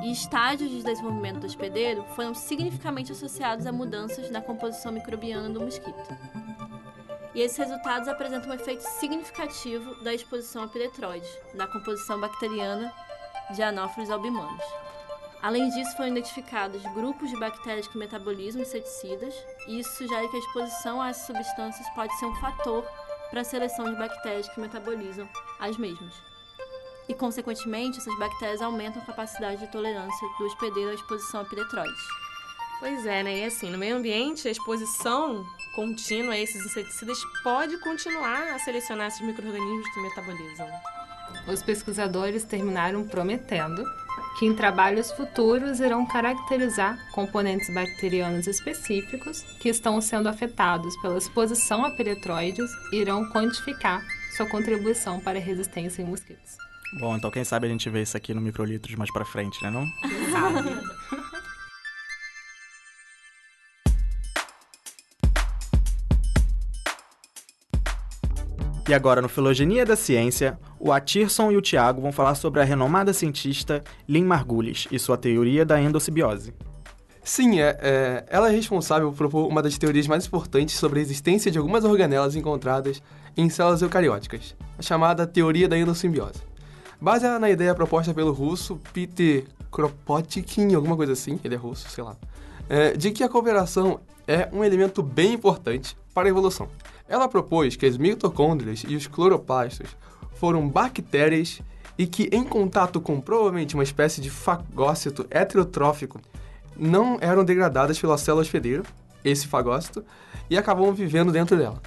e estágios de desenvolvimento do hospedeiro foram significativamente associados a mudanças na composição microbiana do mosquito. E esses resultados apresentam um efeito significativo da exposição a piretroide, na composição bacteriana de anófilos albimanos. Além disso, foram identificados grupos de bactérias que metabolizam inseticidas, e isso sugere que a exposição a essas substâncias pode ser um fator para a seleção de bactérias que metabolizam as mesmas. E, consequentemente, essas bactérias aumentam a capacidade de tolerância do hospedeiro à exposição a piretroides. Pois é, né? E assim, no meio ambiente, a exposição contínua a esses inseticidas pode continuar a selecionar esses micro-organismos que metabolizam. Os pesquisadores terminaram prometendo que em trabalhos futuros irão caracterizar componentes bacterianos específicos que estão sendo afetados pela exposição a peretroides e irão quantificar sua contribuição para a resistência em mosquitos. Bom, então quem sabe a gente vê isso aqui no Microlitros mais pra frente, né não? E agora, no Filogenia da Ciência, o Atirson e o Tiago vão falar sobre a renomada cientista Lynn Margulis e sua teoria da endossimbiose. Sim, é, é, ela é responsável por propor uma das teorias mais importantes sobre a existência de algumas organelas encontradas em células eucarióticas, a chamada teoria da endossimbiose. Baseada na ideia proposta pelo russo Peter Kropotkin, alguma coisa assim, ele é russo, sei lá, é, de que a cooperação é um elemento bem importante para a evolução. Ela propôs que as mitocôndrias e os cloroplastos foram bactérias e que, em contato com provavelmente uma espécie de fagócito heterotrófico, não eram degradadas pela célula hospedeira, esse fagócito, e acabavam vivendo dentro dela.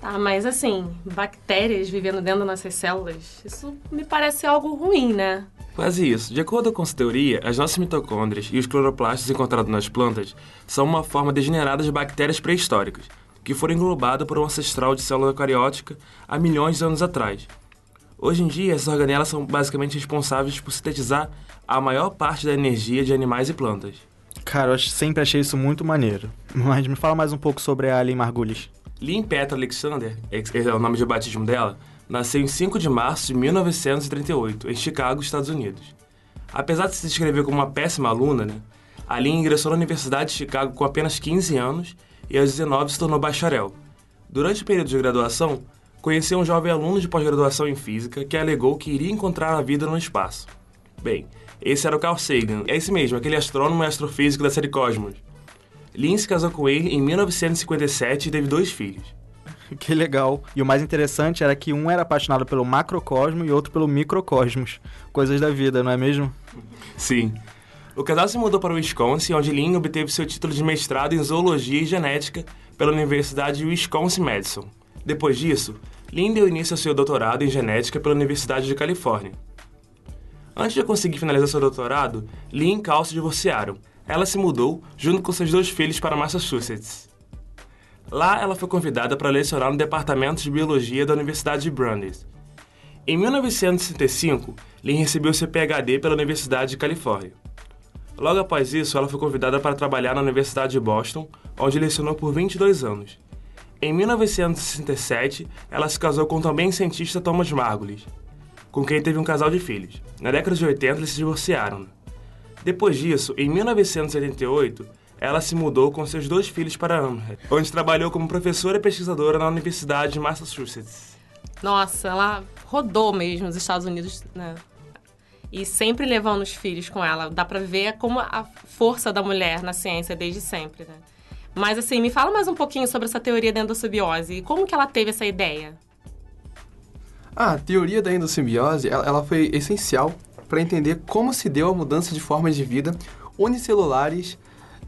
Tá, mas assim, bactérias vivendo dentro das nossas células, isso me parece algo ruim, né? Quase isso. De acordo com essa teoria, as nossas mitocôndrias e os cloroplastos encontrados nas plantas são uma forma degenerada de bactérias pré-históricas, que foram englobadas por um ancestral de célula eucariótica há milhões de anos atrás. Hoje em dia, essas organelas são basicamente responsáveis por sintetizar a maior parte da energia de animais e plantas. Cara, eu sempre achei isso muito maneiro. Mas me fala mais um pouco sobre a Lynn Margulis. Lynn Petra Alexander, esse é o nome de batismo dela, nasceu em 5 de março de 1938, em Chicago, Estados Unidos. Apesar de se descrever como uma péssima aluna, né, a Lynn ingressou na Universidade de Chicago com apenas 15 anos e aos 19 se tornou bacharel. Durante o período de graduação, conheceu um jovem aluno de pós-graduação em física que alegou que iria encontrar a vida no espaço. Bem, esse era o Carl Sagan, é esse mesmo, aquele astrônomo e astrofísico da série Cosmos. Lynn se casou com ele em 1957 e teve dois filhos. Que legal. E o mais interessante era que um era apaixonado pelo macrocosmo e outro pelo microcosmos. Coisas da vida, não é mesmo? Sim. O casal se mudou para o Wisconsin, onde Lynn obteve seu título de mestrado em zoologia e genética pela Universidade Wisconsin-Madison. Depois disso, Lynn deu início ao seu doutorado em genética pela Universidade de Califórnia. Antes de conseguir finalizar seu doutorado, Lynn e Cal se divorciaram. Ela se mudou, junto com seus dois filhos, para Massachusetts. Lá, ela foi convidada para lecionar no Departamento de Biologia da Universidade de Brandeis. Em 1965, Lynn recebeu seu PhD pela Universidade de Califórnia. Logo após isso, ela foi convidada para trabalhar na Universidade de Boston, onde lecionou por 22 anos. Em 1967, ela se casou com o também cientista Thomas Margulis, com quem teve um casal de filhos. Na década de 80, eles se divorciaram. Depois disso, em 1978, ela se mudou com seus dois filhos para Amherst, onde trabalhou como professora e pesquisadora na Universidade de Massachusetts. Nossa, ela rodou mesmo os Estados Unidos, né? E sempre levando os filhos com ela. Dá pra ver como a força da mulher na ciência desde sempre, né? Mas assim, me fala mais um pouquinho sobre essa teoria da endossimbiose e como que ela teve essa ideia? Ah, a teoria da endossimbiose, ela, ela foi essencial para entender como se deu a mudança de formas de vida unicelulares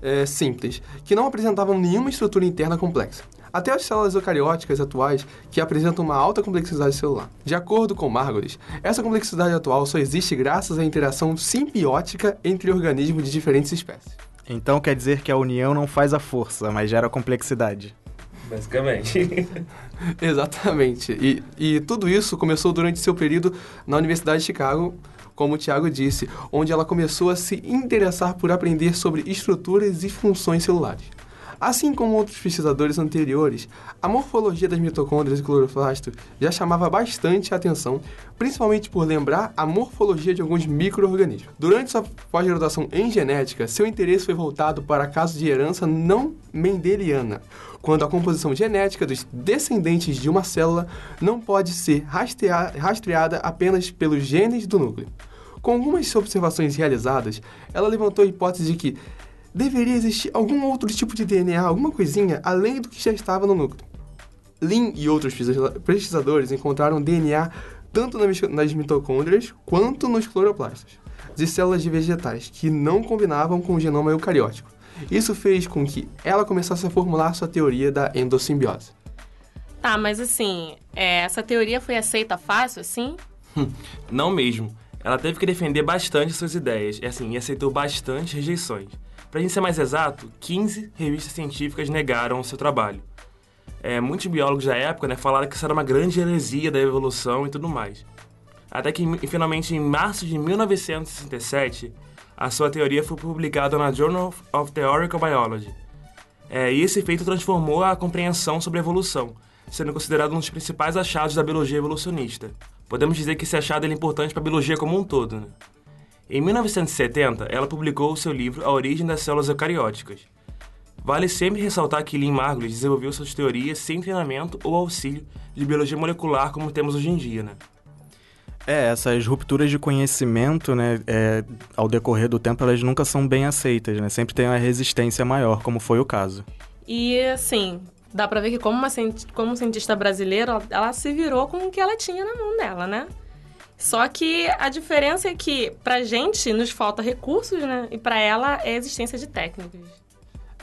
é, simples, que não apresentavam nenhuma estrutura interna complexa. Até as células eucarióticas atuais, que apresentam uma alta complexidade celular. De acordo com Margulis, essa complexidade atual só existe graças à interação simbiótica entre organismos de diferentes espécies. Então quer dizer que a união não faz a força, mas gera complexidade. Basicamente. Exatamente. E, e tudo isso começou durante seu período na Universidade de Chicago, como o Tiago disse, onde ela começou a se interessar por aprender sobre estruturas e funções celulares. Assim como outros pesquisadores anteriores, a morfologia das mitocôndrias e cloroplastos já chamava bastante a atenção, principalmente por lembrar a morfologia de alguns micro-organismos. Durante sua pós-graduação em genética, seu interesse foi voltado para casos de herança não mendeliana, quando a composição genética dos descendentes de uma célula não pode ser rastreada apenas pelos genes do núcleo. Com algumas observações realizadas, ela levantou a hipótese de que deveria existir algum outro tipo de DNA, alguma coisinha, além do que já estava no núcleo. Lin e outros pesquisadores encontraram DNA tanto nas mitocôndrias quanto nos cloroplastos de células de vegetais que não combinavam com o genoma eucariótico. Isso fez com que ela começasse a formular sua teoria da endossimbiose. Tá, mas assim, é, essa teoria foi aceita fácil, assim? Não mesmo. Ela teve que defender bastante suas ideias, e assim, aceitou bastante rejeições. Para gente ser mais exato, 15 revistas científicas negaram o seu trabalho. é, muitos biólogos da época né, falaram que isso era uma grande heresia da evolução e tudo mais. Até que, finalmente, em março de 1967, a sua teoria foi publicada na Journal of Theoretical Biology. É, e esse feito transformou a compreensão sobre a evolução, sendo considerado um dos principais achados da biologia evolucionista. Podemos dizer que esse achado é importante para a biologia como um todo. Né? Em 1970, ela publicou o seu livro A Origem das Células Eucarióticas. Vale sempre ressaltar que Lynn Margulis desenvolveu suas teorias sem treinamento ou auxílio de biologia molecular como temos hoje em dia, né? É, essas rupturas de conhecimento, né, é, ao decorrer do tempo, elas nunca são bem aceitas, né? Sempre tem uma resistência maior, como foi o caso. E, assim, dá pra ver que como, uma, como cientista brasileira, ela, ela se virou com o que ela tinha na mão dela, né? Só que a diferença é que pra gente nos falta recursos, né? E pra ela é a existência de técnicas.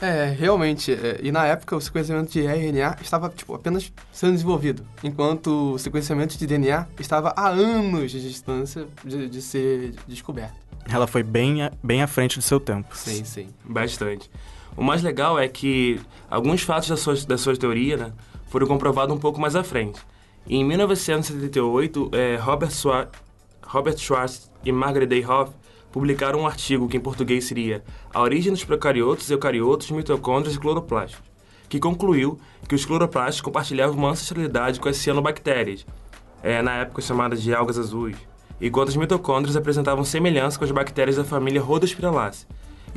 É, realmente. É, e na época o sequenciamento de RNA estava tipo, apenas sendo desenvolvido, enquanto o sequenciamento de DNA estava há anos de distância de, de ser descoberto. Ela foi bem, bem à frente do seu tempo. Sim, sim. Bastante. O mais legal é que alguns fatos da sua, da sua teoria né, foram comprovados um pouco mais à frente. Em 1978, é, Robert, Schwartz, Robert Schwartz e Margaret Day Hoff publicaram um artigo que em português seria A Origem dos Procariotos, Eucariotos, Mitocôndrias e Cloroplastos, que concluiu que os cloroplastos compartilhavam uma ancestralidade com as cianobactérias, é, na época chamadas de algas azuis, enquanto as mitocôndrias apresentavam semelhança com as bactérias da família Rhodospiralaceae.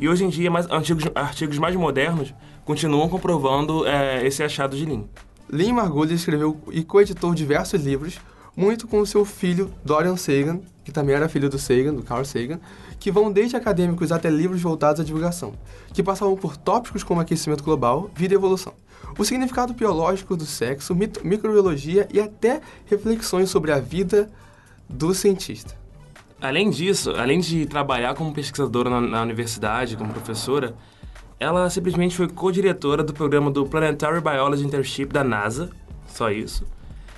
E hoje em dia, mais, antigos, artigos mais modernos continuam comprovando é, esse achado de Lin. Lin Margulis escreveu e coeditou diversos livros, muito com seu filho Dorian Sagan, que também era filho do Sagan, do Carl Sagan, que vão desde acadêmicos até livros voltados à divulgação, que passavam por tópicos como aquecimento global, vida e evolução, o significado biológico do sexo, microbiologia e até reflexões sobre a vida do cientista. Além disso, além de trabalhar como pesquisadora na, na universidade, como professora, ela simplesmente foi co-diretora do programa do Planetary Biology Internship da NASA, só isso.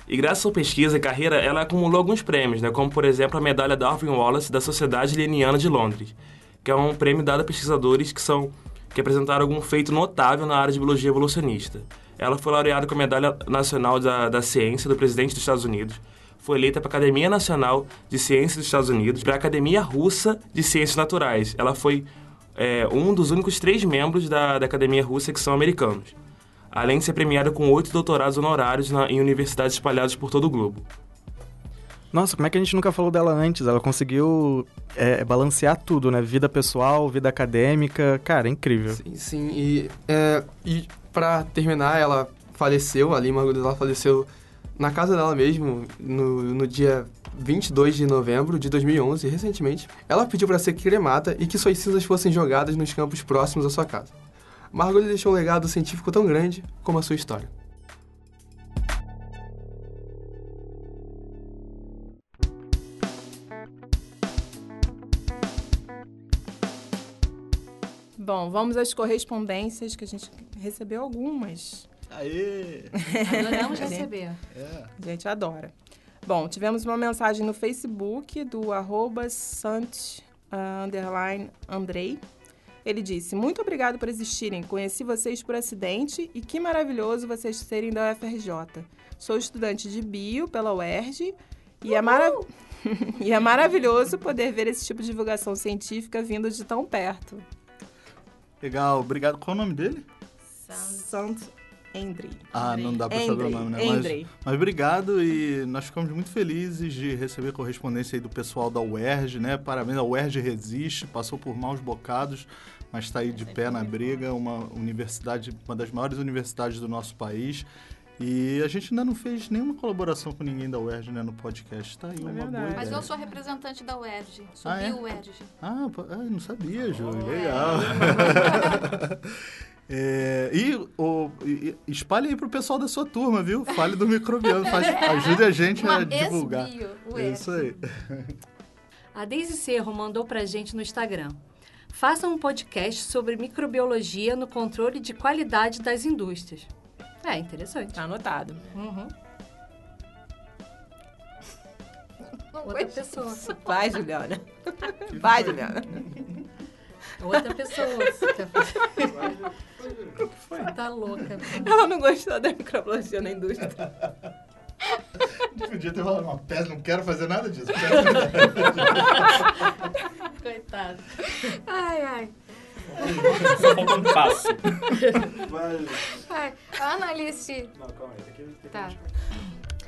E graças à sua pesquisa e carreira, ela acumulou alguns prêmios, né, como por exemplo a medalha Darwin Wallace da Sociedade Linneana de Londres, que é um prêmio dado a pesquisadores que são que apresentaram algum feito notável na área de biologia evolucionista. Ela foi laureada com a Medalha Nacional da, da Ciência do presidente dos Estados Unidos, foi eleita para a Academia Nacional de Ciências dos Estados Unidos, para a Academia Russa de Ciências Naturais. Ela foi é, um dos únicos três membros da, da Academia Russa que são americanos além de ser premiada com oito doutorados honorários na, em universidades espalhadas por todo o globo. Nossa, como é que a gente nunca falou dela antes? Ela conseguiu é, balancear tudo, né? Vida pessoal, vida acadêmica. Cara, é incrível. Sim, sim. E, é, e pra terminar, ela faleceu, a Lima ela faleceu na casa dela mesmo, no, no dia 22 de novembro de 2011, recentemente. Ela pediu para ser cremada e que suas cinzas fossem jogadas nos campos próximos à sua casa. Margot deixou um legado científico tão grande como a sua história. Bom, vamos às correspondências, que a gente recebeu algumas. Aê! Adoramos receber. É. A gente adora. Bom, tivemos uma mensagem no Facebook do arroba sant, uh, Andrei, ele disse: Muito obrigado por existirem. Conheci vocês por acidente e que maravilhoso vocês serem da UFRJ. Sou estudante de bio pela UERJ e é, mara... e é maravilhoso poder ver esse tipo de divulgação científica vindo de tão perto. Legal, obrigado. Qual é o nome dele? Sant Endre. Ah, não dá para saber o nome, né? Mas, mas, obrigado e nós ficamos muito felizes de receber correspondência aí do pessoal da UERJ, né? Parabéns, a UERJ resiste, passou por maus bocados, mas está aí de pé na briga, uma universidade, uma das maiores universidades do nosso país. E a gente ainda não fez nenhuma colaboração com ninguém da UERJ né, no podcast. Tá aí é uma verdade. boa ideia. Mas eu sou representante da UERJ. Sou ah, é? UERJ. Ah, ah, não sabia, Ju. Oh, Legal. É. é, e, o, e espalhe aí pro pessoal da sua turma, viu? Fale do microbiano. Faz, ajude a gente uma a divulgar. É isso aí. A Deise Cerro mandou pra gente no Instagram. Faça um podcast sobre microbiologia no controle de qualidade das indústrias. É, interessante. Tá anotado. Uhum. Outra pessoa. Vai, Juliana. Vai, Juliana. Outra pessoa. O que foi? Tá louca. Ela não gostou da microbiologia na indústria. Podia ter falado uma peça, não quero fazer nada disso. Coitado. Ai, ai. Só falta um passo. ai. A Ana Alice... Não, calma aí. Aqui, aqui Tá.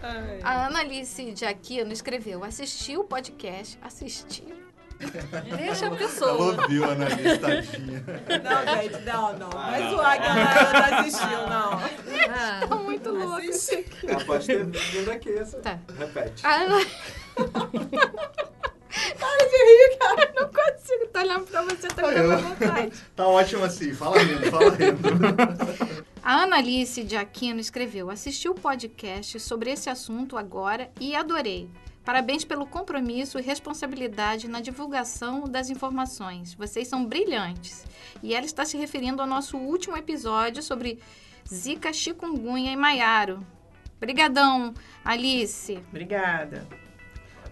Ai. A Ana Alice de Aquino escreveu: assistiu o podcast, assistiu. Deixa a pessoa. Ela ouviu a Annalise, tadinha. Não, gente, não, não. Vai zoar que ela não assistiu, não. Ah, Tá muito louca. Ela pode ter vindo aqui. essa- Tá. Repete. A Ana... Para de rir, cara. Não consigo, tô olhando pra você, tô Eu- olhando vontade. Tá ótimo assim, fala rindo, fala rindo. A Ana Alice de Aquino escreveu: assisti o podcast sobre esse assunto agora e adorei. Parabéns pelo compromisso e responsabilidade na divulgação das informações. Vocês são brilhantes. E ela está se referindo ao nosso último episódio sobre Zika, chikungunya e Maiaro. Brigadão, Alice. Obrigada.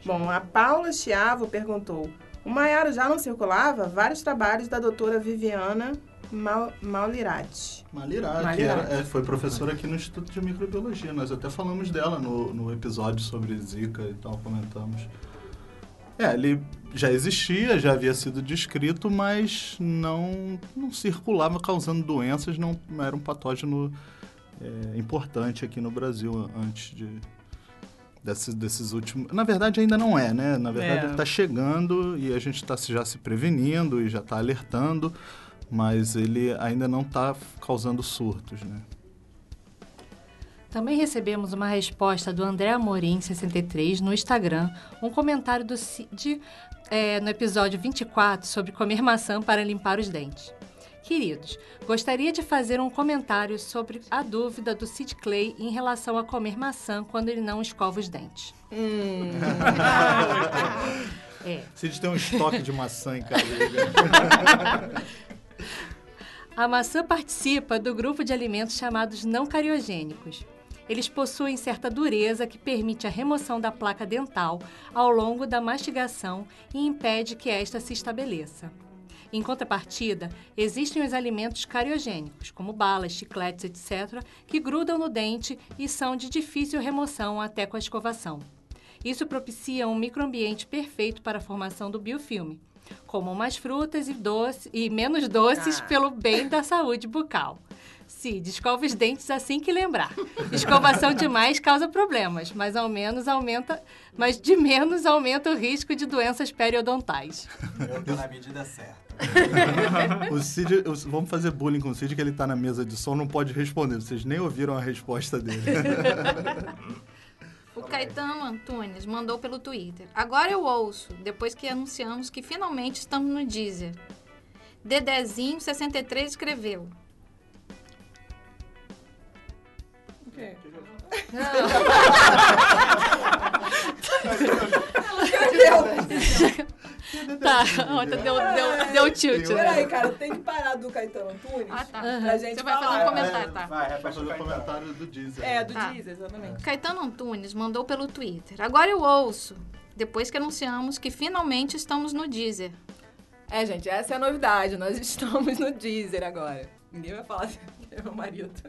Bom, a Paula Chiavo perguntou: o Maiaro já não circulava? Vários trabalhos da doutora Viviana Mal Maulirati. Malirá, que era- é, foi professora aqui no Instituto de Microbiologia. Nós até falamos dela no, no episódio sobre Zika e tal, comentamos. É, ele já existia, já havia sido descrito, mas não, não circulava causando doenças, não era um patógeno é, importante aqui no Brasil antes de desses, desses últimos. Na verdade, ainda não é, né? Na verdade, É. ele está chegando e a gente está já se prevenindo e já está alertando, mas ele ainda não está causando surtos, né? Também recebemos uma resposta do André Amorim, 63, no Instagram, um comentário do Cid é, no episódio 24 sobre comer maçã para limpar os dentes. Queridos, gostaria de fazer um comentário sobre a dúvida do Sid Clay em relação a comer maçã quando ele não escova os dentes. Hum. É. Cid tem um estoque de maçã em casa. A maçã participa do grupo de alimentos chamados não cariogênicos. Eles possuem certa dureza que permite a remoção da placa dental ao longo da mastigação e impede que esta se estabeleça. Em contrapartida, existem os alimentos cariogênicos, como balas, chicletes, etc., que grudam no dente e são de difícil remoção até com a escovação. Isso propicia um microambiente perfeito para a formação do biofilme. Comam mais frutas e, doce, e menos doces pelo bem da saúde bucal. Cid, escova os dentes assim que lembrar. Escovação demais causa problemas, mas ao menos aumenta, mas de menos aumenta o risco de doenças periodontais. Eu tô na medida certa. o Cid, vamos fazer bullying com o Cid, que ele tá na mesa de som, não pode responder. Vocês nem ouviram a resposta dele. O Caetano Antunes mandou pelo Twitter. Agora eu ouço, depois que anunciamos que finalmente estamos no Deezer. Dedezinho63 escreveu. Tá, a outra deu, deu, deu tilt. né? Peraí, cara, tem que parar do Caetano Antunes. Ah, tá. Pra gente Você vai falar. fazer um comentário, tá? Vai, Vai fazer o comentário. do Deezer. É, do Tá. Deezer, exatamente. Caetano Antunes mandou pelo Twitter. Agora eu ouço, depois que anunciamos que finalmente estamos no Deezer. É, gente, essa é a novidade. Nós estamos no Deezer agora. Ninguém vai falar assim, que é meu marido.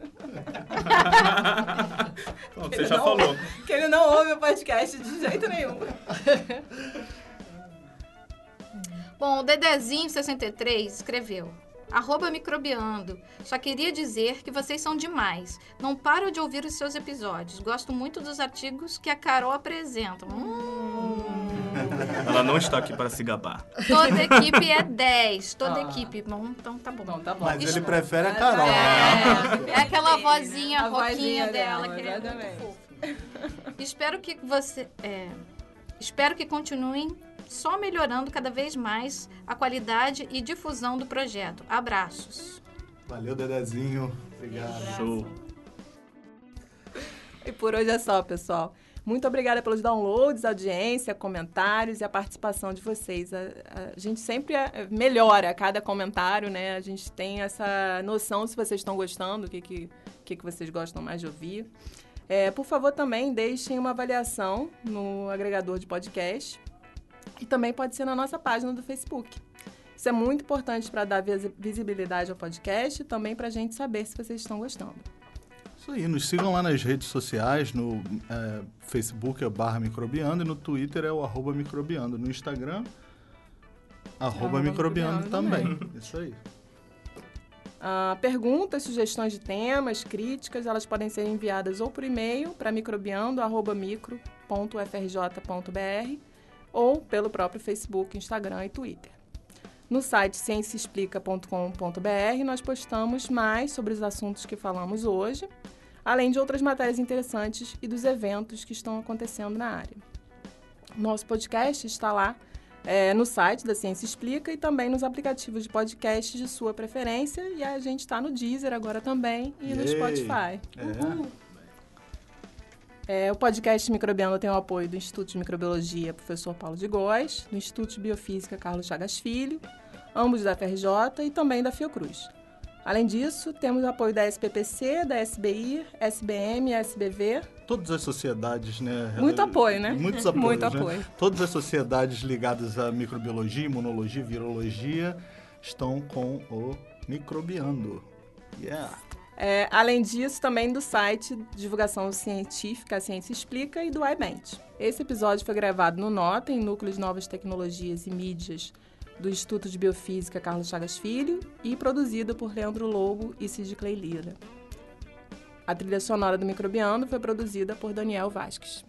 Bom, Você ele já não- falou. Que ele não ouve o podcast de jeito nenhum. Bom, o Dedezinho63 escreveu. Arroba microbiando. Só queria dizer que vocês são demais. Não paro de ouvir os seus episódios. Gosto muito dos artigos que a Carol apresenta. Hum, Ela não está aqui para se gabar. toda equipe é 10. Toda Ah. equipe. Bom, então tá bom. Bom, tá bom. Mas Isso- ele prefere a Carol. É, é aquela vozinha A roquinha vozinha dela, dela, que é muito fofa. Espero que você. é, espero que continuem só melhorando cada vez mais a qualidade e difusão do projeto. Abraços. Valeu, Dedezinho. Obrigado. Show. E por hoje é só, pessoal. Muito obrigada pelos downloads, audiência, comentários e a participação de vocês. A, a gente sempre é- melhora a cada comentário, né? A gente tem essa noção se vocês estão gostando, o que, que, que, que vocês gostam mais de ouvir. É, por favor, também deixem uma avaliação no agregador de podcast. E também pode ser na nossa página do Facebook. Isso é muito importante para dar visi- visibilidade ao podcast e também para a gente saber se vocês estão gostando. Isso aí, nos sigam lá nas redes sociais, no é, Facebook é barra microbiando e no Twitter é o arroba microbiando. No Instagram, arroba Arroba microbiando microbiando também. também. Isso aí. Ah, perguntas, sugestões de temas, críticas, elas podem ser enviadas ou por e-mail para microbiando.micro.frj.br ou pelo próprio Facebook, Instagram e Twitter. No site cienciaexplica.com.br nós postamos mais sobre os assuntos que falamos hoje, além de outras matérias interessantes e dos eventos que estão acontecendo na área. Nosso podcast está lá é, no site da Ciência Explica e também nos aplicativos de podcast de sua preferência. E a gente está no Deezer agora também e no Yay! Spotify. É. É, o podcast Microbiano tem o apoio do Instituto de Microbiologia Professor Paulo de Góes, do Instituto de Biofísica Carlos Chagas Filho, ambos da FRJ e também da Fiocruz. Além disso, temos o apoio da SPPC, da SBI, SBM SBV. Todas as sociedades, né? Muito apoio, né? Muitos apoios, Muito né? apoio. Todas as sociedades ligadas à microbiologia, imunologia, virologia estão com o Microbiando. Yeah! É, além disso, também do site Divulgação Científica A Ciência Explica e do iBent. Esse episódio foi gravado no NOTA, em Núcleo de Novas Tecnologias e Mídias do Instituto de Biofísica Carlos Chagas Filho e produzido por Leandro Lobo e Cid Clay Lira. A trilha sonora do Microbiando foi produzida por Daniel Vasques.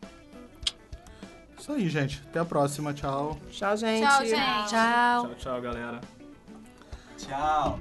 Isso aí, gente. Até a próxima. Tchau. Tchau, gente. Tchau, gente. Tchau. Tchau, tchau, galera. Tchau.